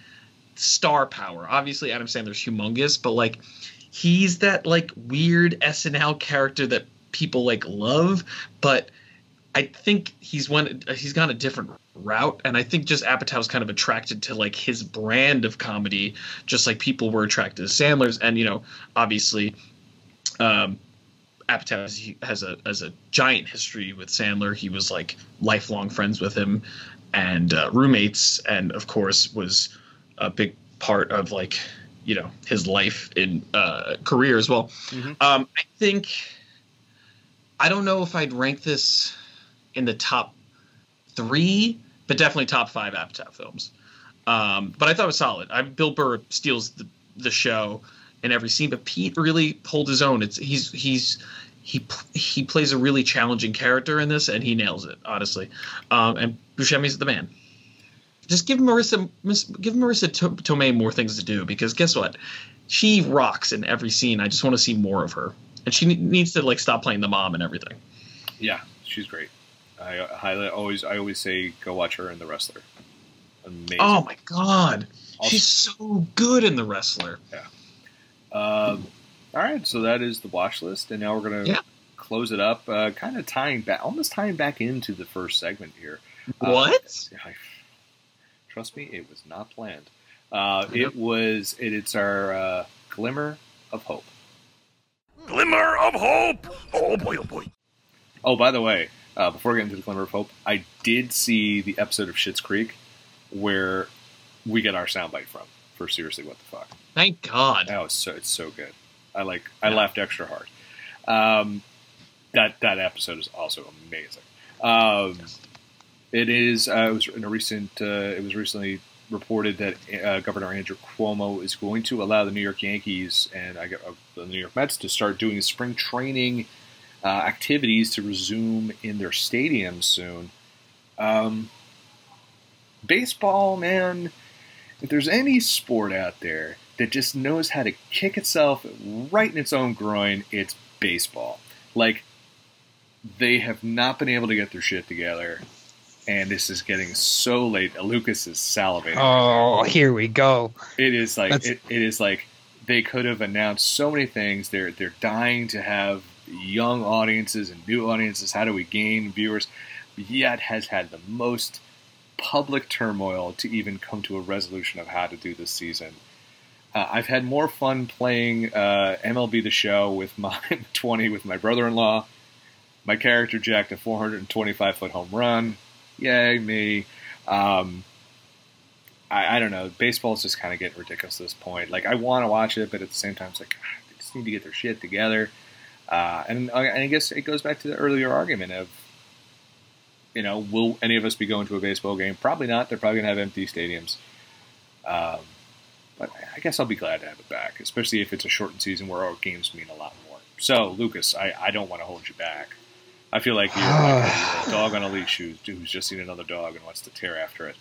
star power. Obviously, Adam Sandler's humongous, but like he's that like weird SNL character that people like love, but I think he's one he's gone a different route, and I think just Apatow's kind of attracted to like his brand of comedy, just like people were attracted to Sandler's, and you know, obviously, um, Apatow has, has a has a giant history with Sandler. He was like lifelong friends with him, and uh, roommates, and of course was a big part of like you know his life in uh, career as well. Mhm. Um, I think I don't know if I'd rank this in the top three, but definitely top five Apatow films. Um, but I thought it was solid. I, Bill Burr steals the, the show in every scene, but Pete really pulled his own. It's he's he's he he plays a really challenging character in this, and he nails it honestly. Um, and Buscemi's the man. Just give Marisa give Marisa To- Tomei more things to do because guess what, she rocks in every scene. I just want to see more of her, and she ne- needs to like stop playing the mom and everything. Yeah, she's great. I uh, highly always I always say go watch her in The Wrestler. Amazing. Oh my god, Also- she's so good in the wrestler. Um, all right, so that is the watch list, and now we're gonna Yeah. close it up. Uh, kind of tying back, almost tying back into the first segment here. Uh, What? I, trust me, it was not planned. Uh, It was. It, it's our uh, glimmer of hope. Glimmer of hope! Oh boy, oh boy. Oh, by the way, uh, before we get into the glimmer of hope, I did see the episode of Schitt's Creek where we get our soundbite from. For seriously, what the fuck? Thank God. Oh, it's so it's so good. I like. I Yeah. laughed extra hard. Um, that that episode is also amazing. Um, it is. Uh, it was in a recent. Uh, it was recently reported that uh, Governor Andrew Cuomo is going to allow the New York Yankees and I get uh, the New York Mets to start doing spring training uh, activities to resume in their stadiums soon. Um, baseball, man. If there's any sport out there that just knows how to kick itself right in its own groin, it's baseball. Like, they have not been able to get their shit together, and this is getting so late. Lucas is salivating. Oh, here we go. It is like it, it is like they could have announced so many things. They're they're dying to have young audiences and new audiences. How do we gain viewers? Yet has had the most public turmoil to even come to a resolution of how to do this season. Uh, I've had more fun playing uh, MLB The Show with my [laughs] 20 with my brother-in-law. My character jacked a 425 foot home run. Yay me! Um, I, I don't know. Baseball's just kind of getting ridiculous at this point. Like, I want to watch it, but at the same time, it's like, ah, they just need to get their shit together. Uh, and, I- and I guess it goes back to the earlier argument of, you know, will any of us be going to a baseball game? Probably not. They're probably going to have empty stadiums. Um, but I guess I'll be glad to have it back, especially if it's a shortened season where our games mean a lot more. So, Lucas, I, I don't want to hold you back. I feel like you're like a, [sighs] dog on a leash who's, who's just seen another dog and wants to tear after it.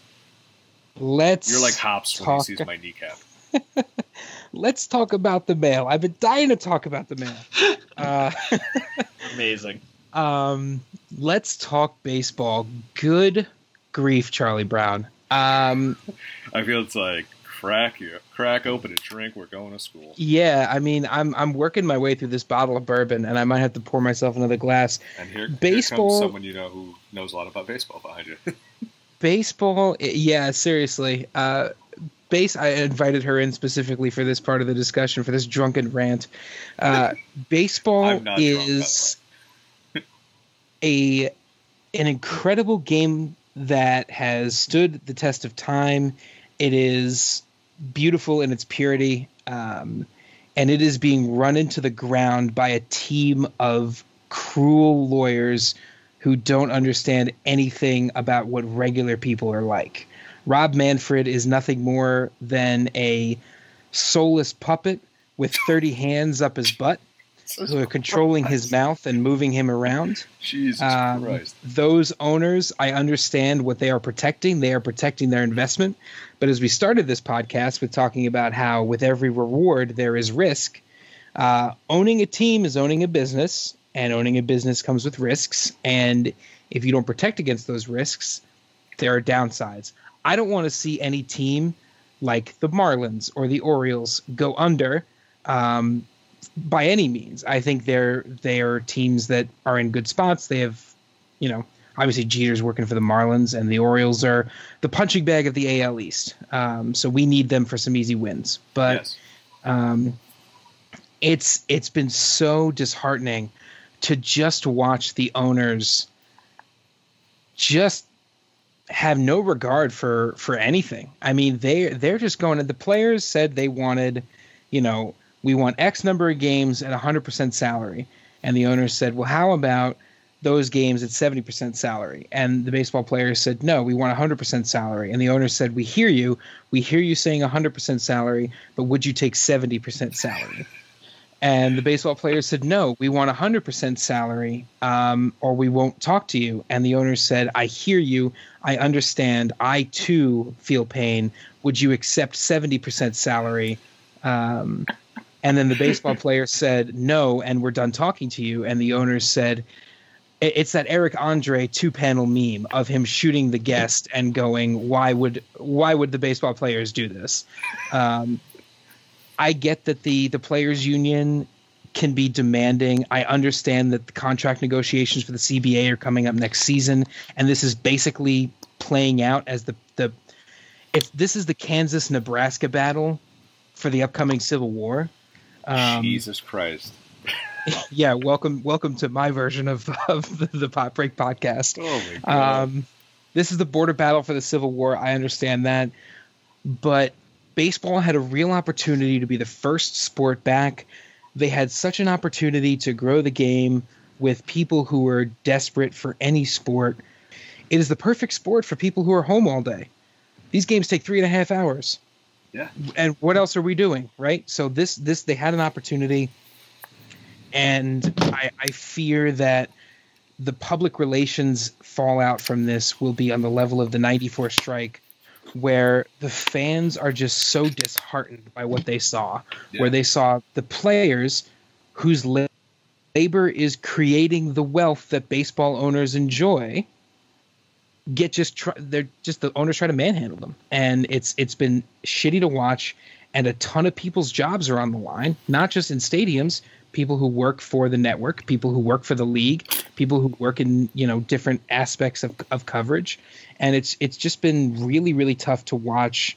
Let's You're like Hops when he sees my kneecap. [laughs] let's talk about the mail. I've been dying to talk about the mail. Uh, [laughs] Amazing. um, let's talk baseball. Good grief, Charlie Brown. Um, I feel it's like crack you crack open a drink. We're going to school. yeah, I mean, I'm I'm working my way through this bottle of bourbon, and I might have to pour myself another glass. And here, here Baseball- comes someone you know who knows a lot about baseball behind you. [laughs] Baseball, yeah, seriously. Uh, base. I invited her in specifically for this part of the discussion for this drunken rant. Uh, [laughs] baseball drunk, is a an incredible game that has stood the test of time. It is beautiful in its purity, um, and it is being run into the ground by a team of cruel lawyers who don't understand anything about what regular people are like. Rob Manfred is nothing more than a soulless puppet with 30 hands up his butt who are controlling his mouth and moving him around. Jesus Um, Christ. those owners, I understand what they are protecting. They are protecting their investment. But as we started this podcast with talking about how with every reward there is risk, uh, owning a team is owning a business, and owning a business comes with risks. And if you don't protect against those risks, there are downsides. I don't want to see any team like the Marlins or the Orioles go under um, by any means. I think they're they are teams that are in good spots. They have, you know, obviously Jeter's working for the Marlins, and the Orioles are the punching bag of the AL East. Um, so we need them for some easy wins. But yes. um, it's it's been so disheartening to just watch the owners just have no regard for for anything. I mean, they they're just going. The players said they wanted, you know, we want X number of games at 100% salary, and the owners said, well, how about those games at 70% salary? And the baseball players said, no, we want 100% salary. And the owners said, we hear you, we hear you saying 100% salary, but would you take 70% salary? And the baseball players said, no, we want 100% salary um, or we won't talk to you. And the owners said, I hear you. I understand. I too feel pain. Would you accept 70% salary? Um, and then the baseball [laughs] player said, no, and we're done talking to you. And the owners said, it's that Eric Andre two panel meme of him shooting the guest and going, why would why would the baseball players do this? Um, I get that the the players union can be demanding. I understand that the contract negotiations for the CBA are coming up next season, and this is basically playing out as the the if this is the Kansas Nebraska battle for the upcoming Civil War. Um, Jesus Christ. [laughs] yeah, welcome welcome to my version of of the, the Pot Break podcast. Oh my god. Um, this is the border battle for the Civil War. I understand that, but baseball had a real opportunity to be the first sport back. They had such an opportunity to grow the game with people who were desperate for any sport. It is the perfect sport for people who are home all day. These games take three and a half hours. Yeah. And what else are we doing, right? So this this they had an opportunity, and I, I fear that the public relations fallout from this will be on the level of the 94 strike where the fans are just so disheartened by what they saw Yeah. where they saw the players whose labor is creating the wealth that baseball owners enjoy get just try, they're just the owners try to manhandle them and it's it's been shitty to watch and a ton of people's jobs are on the line not just in stadiums people who work for the network people who work for the league people who work in you know different aspects of, of coverage. And it's it's just been really really tough to watch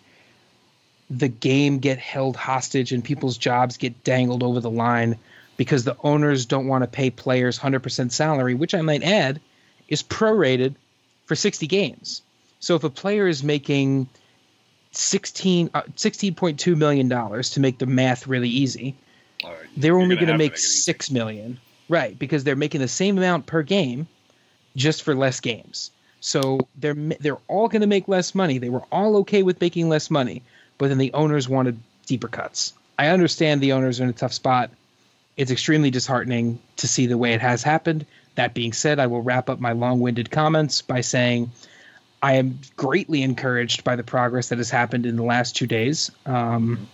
the game get held hostage and people's jobs get dangled over the line because the owners don't want to pay players 100% salary which i might add is prorated for 60 games. So if a player is making 16 uh, 16.2 million dollars to make the math really easy right. they're only going to make six million, right? Because they're making the same amount per game, just for less games. So they're they're all going to make less money. They were all okay with making less money, but then the owners wanted deeper cuts. I understand the owners are in a tough spot. It's extremely disheartening to see the way it has happened. That being said, I will wrap up my long-winded comments by saying I am greatly encouraged by the progress that has happened in the last two days. Um,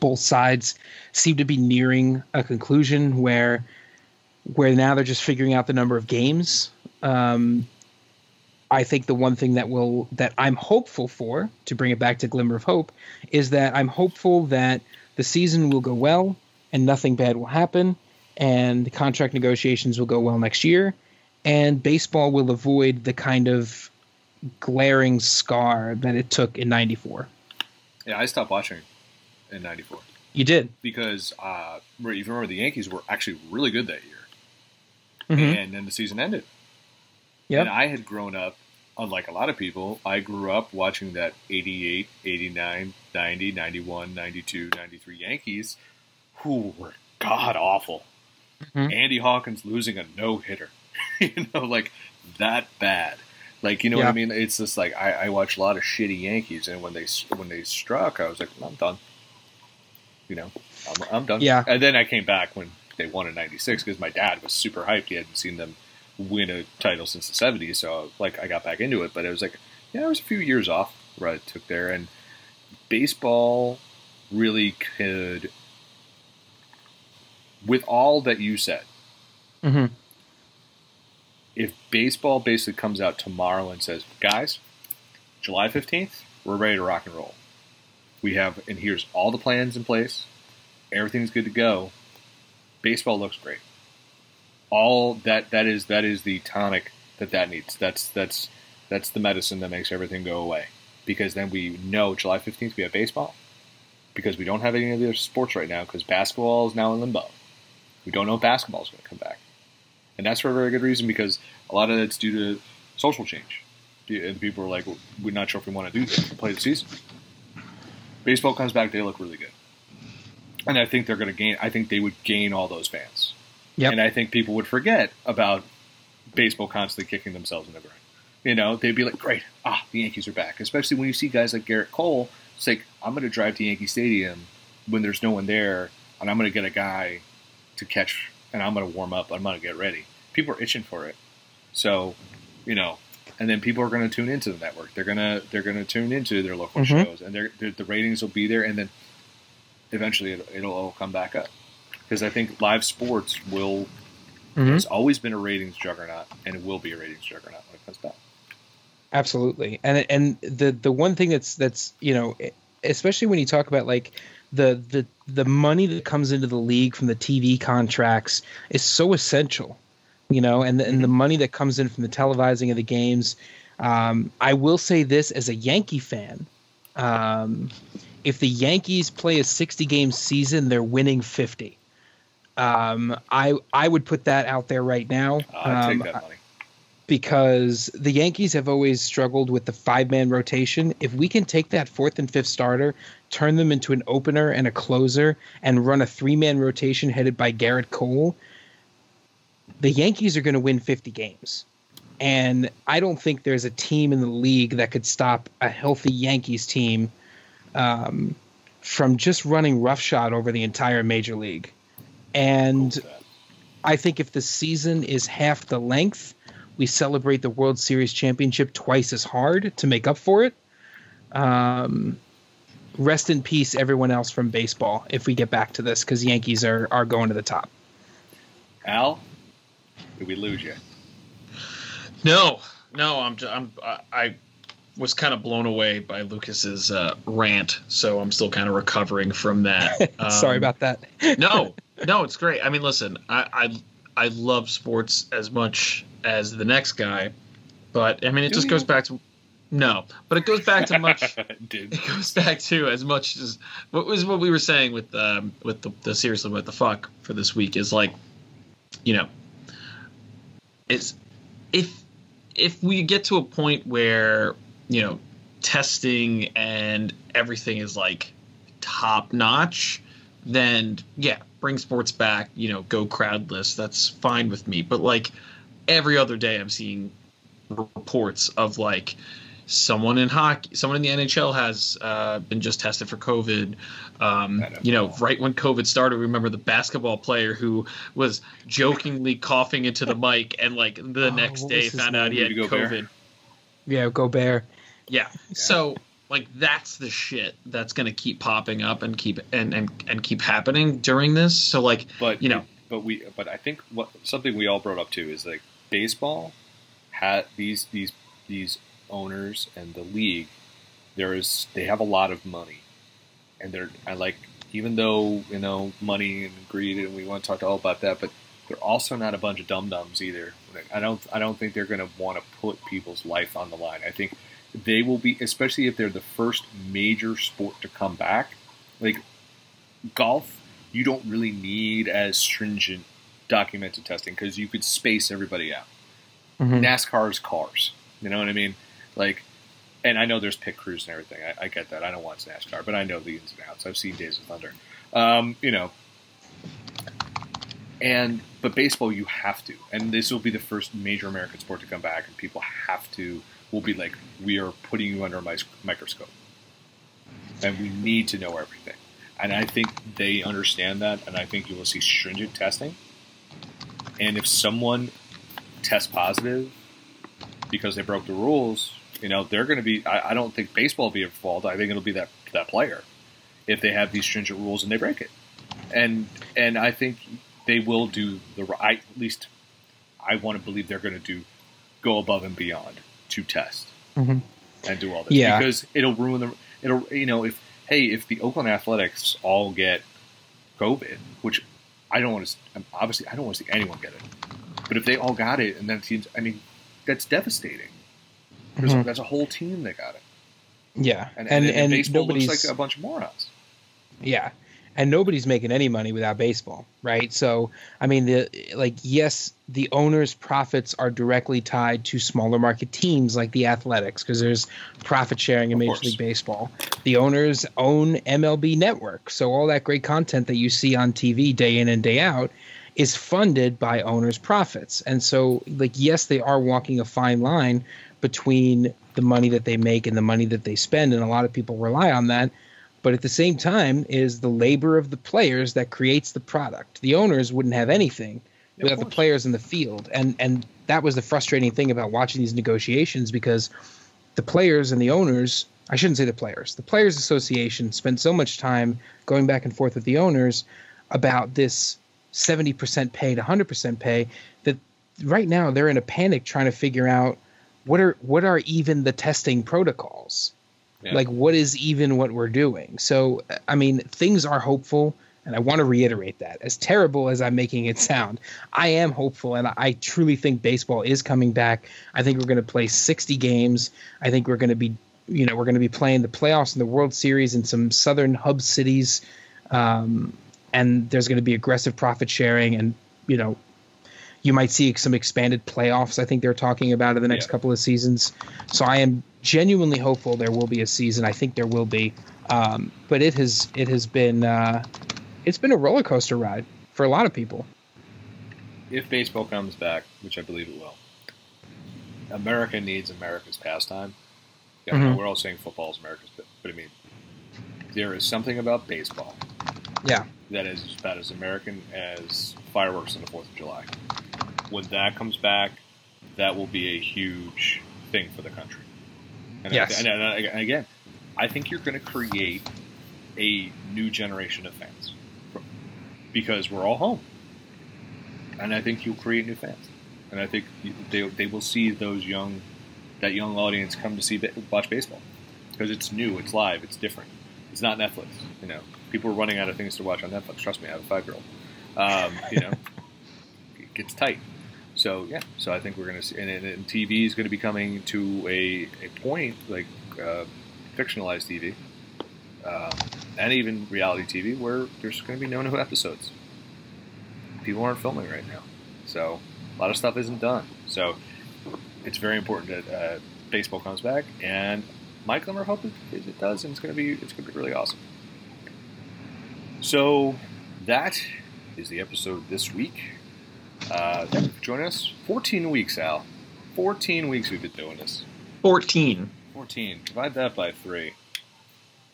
both sides seem to be nearing a conclusion where where now they're just figuring out the number of games. Um, I think the one thing that will that I'm hopeful for to bring it back to glimmer of hope is that I'm hopeful that the season will go well and nothing bad will happen and the contract negotiations will go well next year and baseball will avoid the kind of glaring scar that it took in 94. Yeah, I stopped watching in '94 You did. because uh, if you remember, the Yankees were actually really good that year, Mhm. and then the season ended. Yep. And I had grown up, unlike a lot of people, I grew up watching that 88, 89, 90, 91, 92, 93 Yankees, who were god awful. Mhm. Andy Hawkins losing a no hitter, [laughs] you know, like that bad. Like you know what I mean? It's just like I, I watched a lot of shitty Yankees, and when they when they struck, I was like, I'm done. You know, I'm, I'm done. Yeah. And then I came back when they won in '96 because my dad was super hyped. He hadn't seen them win a title since the '70s, so like I got back into it. But it was like, yeah, it was a few years off where I took there, and baseball really could, with all that you said, hmm if baseball basically comes out tomorrow and says, guys, July 15th, we're ready to rock and roll. We have, and here's all the plans in place. Everything's good to go. Baseball looks great. All that that is that is the tonic that that needs. That's that's that's the medicine that makes everything go away. Because then we know July 15th we have baseball. Because we don't have any of the other sports right now. Because basketball is now in limbo. We don't know if basketball is going to come back and that's for a very good reason because a lot of it's due to social change. And people are like, "We're not sure if we want to do this, play the season." Baseball comes back; they look really good, and I think they're going to gain. I think they would gain all those fans, Yep. and I think people would forget about baseball constantly kicking themselves in the groin. You know, they'd be like, "Great, ah, the Yankees are back." Especially when you see guys like Gerrit Cole. It's like, "I'm going to drive to Yankee Stadium when there's no one there, and I'm going to get a guy to catch, and I'm going to warm up. I'm going to get ready." People are itching for it, so you know, and then people are going to tune into the network. They're gonna they're gonna tune into their local Mhm. shows, and they're, they're, the ratings will be there, and then eventually it'll, it'll all come back up. Because I think live sports will Mhm. has always been a ratings juggernaut, and it will be a ratings juggernaut when it comes back. Absolutely, and and the the one thing that's that's you know, especially when you talk about like the the the money that comes into the league from the TV contracts is so essential, you know, and the, and the money that comes in from the televising of the games. Um, I will say this as a Yankee fan, um, if the Yankees play a sixty game season, they're winning fifty. Um, I I would put that out there right now. Um, take that money. because the Yankees have always struggled with the five man rotation. If we can take that fourth and fifth starter, turn them into an opener and a closer, and run a three man rotation headed by Gerrit Cole, the Yankees are going to win 50 games. And I don't think there's a team in the league that could stop a healthy Yankees team um, from just running roughshod over the entire major league. And Cool with that. I think if the season is half the length, we celebrate the World Series championship twice as hard to make up for it. Um, rest in peace, everyone else from baseball. If we get back to this, because Yankees are are going to the top. Al, did we lose you? No, no, I'm, j- I'm I, I was kind of blown away by Lucas's uh, rant, so I'm still kind of recovering from that. [laughs] Sorry Um, about that. no, no, it's great. I mean, listen, I, I I love sports as much as the next guy, but I mean, it Do just you? goes back to no, but it goes back to much. [laughs] Did [laughs] it goes back to as much as what was what we were saying with um with the, the seriously what the fuck for this week is like, you know, it's if if we get to a point where you know testing and everything is like top notch then yeah bring sports back you know go crowdless. That's fine with me. But like every other day i'm seeing reports of like someone in hockey someone in the nhl has uh, been just tested for covid um, you know right when covid started we remember the basketball player who was jokingly coughing into the mic and like the Oh, next day found out he had name? Rudy Gobert? covid Yeah, Gobert. yeah. So like that's the shit that's gonna keep popping up and keep and and, and keep happening during this. So like but you know but we but I think what something we all brought up too is like baseball had these these these owners and the league there is they have a lot of money and they're I like even though you know money and greed and we want to talk to all about that but they're also not a bunch of dum dums either. I don't I don't think they're going to want to put people's life on the line. I think they will be, especially if they're the first major sport to come back. Like golf, you don't really need as stringent documented testing because you could space everybody out. Mhm. NASCAR's cars, you know what I mean? Like, and I know there's pit crews and everything. I, I get that. I don't watch NASCAR, but I know the ins and outs. I've seen Days of Thunder. Um, you know, and but baseball, you have to, and this will be the first major American sport to come back, and people have to. Will be like, we are putting you under a microscope, and we need to know everything. And I think they understand that, and I think you will see stringent testing. And if someone tests positive because they broke the rules, you know, they're going to be. I, I don't think baseball will be at fault. I think it'll be that that player if they have these stringent rules and they break it. And and I think they will do the right. At least I want to believe they're going to do go above and beyond to test Mhm. and do all this Yeah. because it'll ruin the. It'll you know if hey if the Oakland Athletics all get COVID, which I don't want to. Obviously, I don't want to see anyone get it. But if they all got it, and then teams, I mean, that's devastating. There's Mhm. that's a whole team that got it, Yeah, and and and, and, baseball nobody's looks like a bunch of morons. yeah, and nobody's making any money without baseball, right? So I mean, the like yes, the owners' profits are directly tied to smaller market teams like the Athletics because there's profit sharing in Of Major course. League Baseball. The owners own MLB Network, so all that great content that you see on TV day in and day out is funded by owners' profits. And so, like, yes, they are walking a fine line between the money that they make and the money that they spend, and a lot of people rely on that. But at the same time, is the labor of the players that creates the product. The owners wouldn't have anything Yeah, without the players in the field, and and that was the frustrating thing about watching these negotiations because the players and the owners. I shouldn't say the players. The Players Association spent so much time going back and forth with the owners about this 70% pay to 100% pay that right now they're in a panic trying to figure out what are what are even the testing protocols? Yeah. like what is even what we're doing? So i mean things are hopeful and i want to reiterate that. As terrible as i'm making it sound i am hopeful and i truly think baseball is coming back. I think we're going to play 60 games. I think we're going to be you know we're going to be playing the playoffs and the world series in some southern hub cities. Um, and there's going to be aggressive profit sharing and you know you might see some expanded playoffs i think they're talking about in the next Yeah. couple of seasons so i am genuinely hopeful there will be a season i think there will be um, but it has it has been uh, it's been a roller coaster ride for a lot of people if baseball comes back, which I believe it will, America needs America's pastime. Yeah, Mhm. we're all saying football is America's, but, but I mean, there is something about baseball yeah that is about as American as fireworks on the Fourth of July. When that comes back, that will be a huge thing for the country. And, I- Yes. and, and, and again, I think you're going to create a new generation of fans because we're all home, and I think you'll create new fans, and I think they they will see those young that young audience come to see watch baseball because it's new, it's live, it's different. It's not Netflix. You know, people are running out of things to watch on Netflix. Trust me, I have a five year old. Um, you know, [laughs] it gets tight. So yeah, so I think we're going to see, and, and, TV is going to be coming to a, a point like uh, fictionalized TV, um, and even reality TV, where there's going to be no new episodes. People aren't filming right now, so a lot of stuff isn't done. So it's very important that uh, baseball comes back, and my glimmer of hope is, is it does, and it's going to be it's going to be really awesome. So that is the episode this week. Uh, thank you for joining us. 14 weeks, Al. 14 weeks we've been doing this. 14. 14. Divide that by three.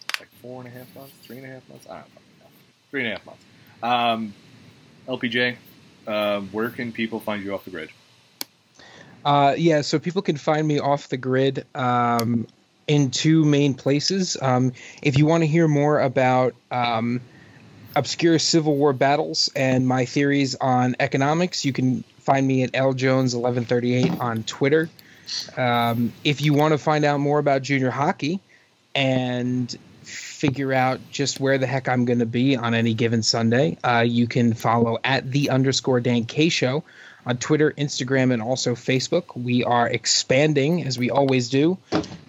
It's like four and a half months, three and a half months. I don't fucking know. Three and a half months. Um, LPJ, um, where can people find you off the grid? Uh, yeah, so people can find me off the grid um, in two main places. Um, if you want to hear more about um, obscure Civil War battles and my theories on economics, you can find me at ljones1138 on Twitter. Um, if you want to find out more about junior hockey and figure out just where the heck I'm going to be on any given Sunday, uh, you can follow at the underscore Dan K Show on Twitter, Instagram, and also Facebook. We are expanding as we always do.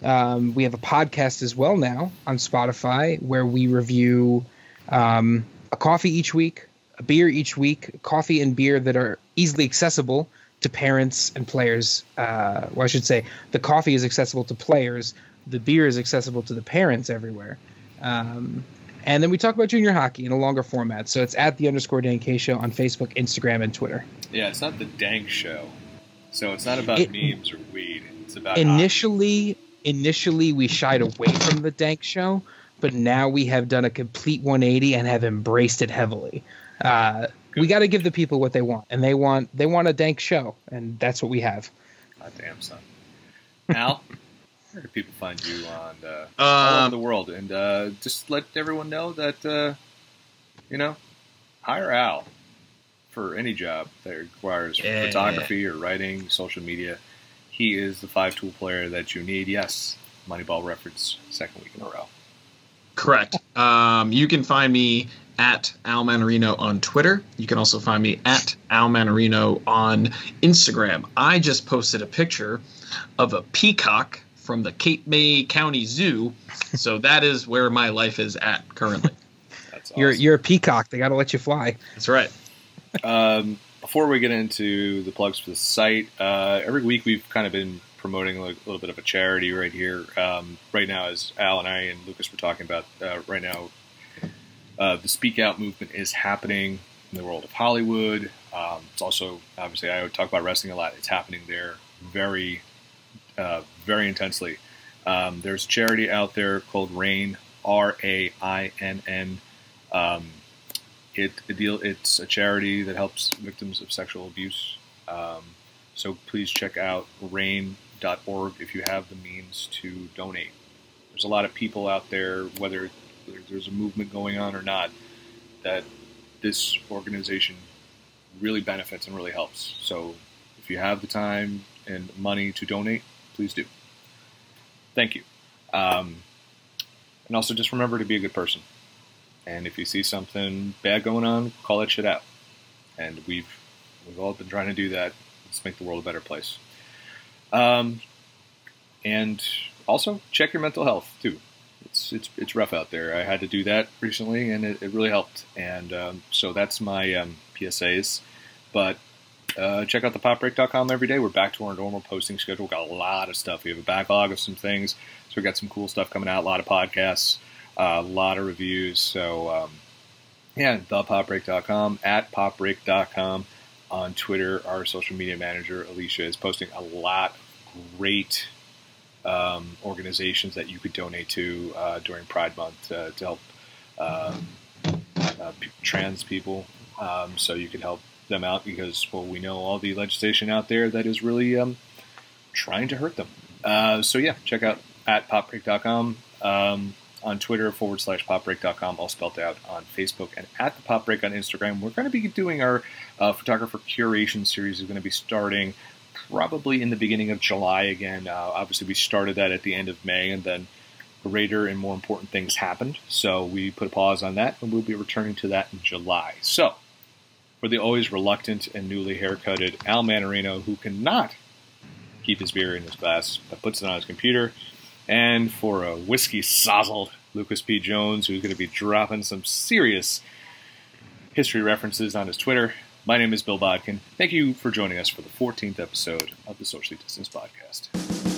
Um, we have a podcast as well now on Spotify where we review um, a coffee each week, a beer each week, coffee and beer that are easily accessible to parents and players. Uh, well, I should say the coffee is accessible to players, the beer is accessible to the parents everywhere. Um, and then we talk about junior hockey in a longer format. So it's at the underscore Dan K show on Facebook, Instagram, and Twitter. Yeah, it's not the dank show. So it's not about It- memes or weed. It's about Initially, initially we shied away from the dank show, but now we have done a complete 180 and have embraced it heavily. Uh, we got to give the people what they want, and they want they want a dank show, and that's what we have. God damn son. Al, [laughs] where can people find you on uh, all over Um, the world? And uh, just let everyone know that uh, you know, hire Al for any job that requires Yeah. photography or writing, social media. He is the five tool player that you need. Yes, Moneyball reference second week in a row. Correct. Um, you can find me at Al Mannarino on Twitter. You can also find me at Al Mannarino on Instagram. I just posted a picture of a peacock from the Cape May County Zoo. So that is where my life is at currently. [laughs] That's You're you're a peacock. They got to let you fly. That's right. Um, before we get into the plugs for the site, uh, every week we've kind of been promoting a little bit of a charity right here. Um, right now, as Al and I and Lucas were talking about, uh, right now, uh, the Speak Out movement is happening in the world of Hollywood. Um, it's also, obviously, I would talk about wrestling a lot. It's happening there very, uh, very intensely. Um, there's a charity out there called RAINN, R A I N N. Um, it, it deal it's a charity that helps victims of sexual abuse. Um, so please check out rainn.org if you have the means to donate. There's a lot of people out there, whether there's a movement going on or not, that this organization really benefits and really helps. So if you have the time and money to donate, please do. Thank you. Um, and also just remember to be a good person. And if you see something bad going on, call that shit out. And we've we've all been trying to do that. Let's make the world a better place. Um, and also check your mental health too. It's it's it's rough out there. I had to do that recently, and it, it really helped. And um, so that's my um, PSAs. But uh, check out the popbreak.com every day. We're back to our normal posting schedule. We've Got a lot of stuff. We have a backlog of some things. So we've got some cool stuff coming out. A lot of podcasts, uh, a lot of reviews. So um, yeah, thepopbreak.com at popbreak.com on Twitter. Our social media manager Alicia is posting a lot of great um, organizations that you could donate to uh, during Pride Month uh, to help um, uh, trans people. Um, so you could help them out because, well, we know all the legislation out there that is really um, trying to hurt them. Uh, so yeah, check out at popbreak.com. Um, on Twitter forward slash popbreak.com, all spelled out on Facebook, and at the Pop Break on Instagram. We're going to be doing our uh, photographer curation series. is going to be starting probably in the beginning of July again. Uh, obviously, we started that at the end of May, and then greater and more important things happened. So we put a pause on that, and we'll be returning to that in July. So for the always reluctant and newly haircutted Al Mannarino, who cannot keep his beer in his glass but puts it on his computer, and for a whiskey sozzled Lucas P. Jones, who's going to be dropping some serious history references on his Twitter. My name is Bill Bodkin. Thank you for joining us for the 14th episode of the Socially Distanced Podcast.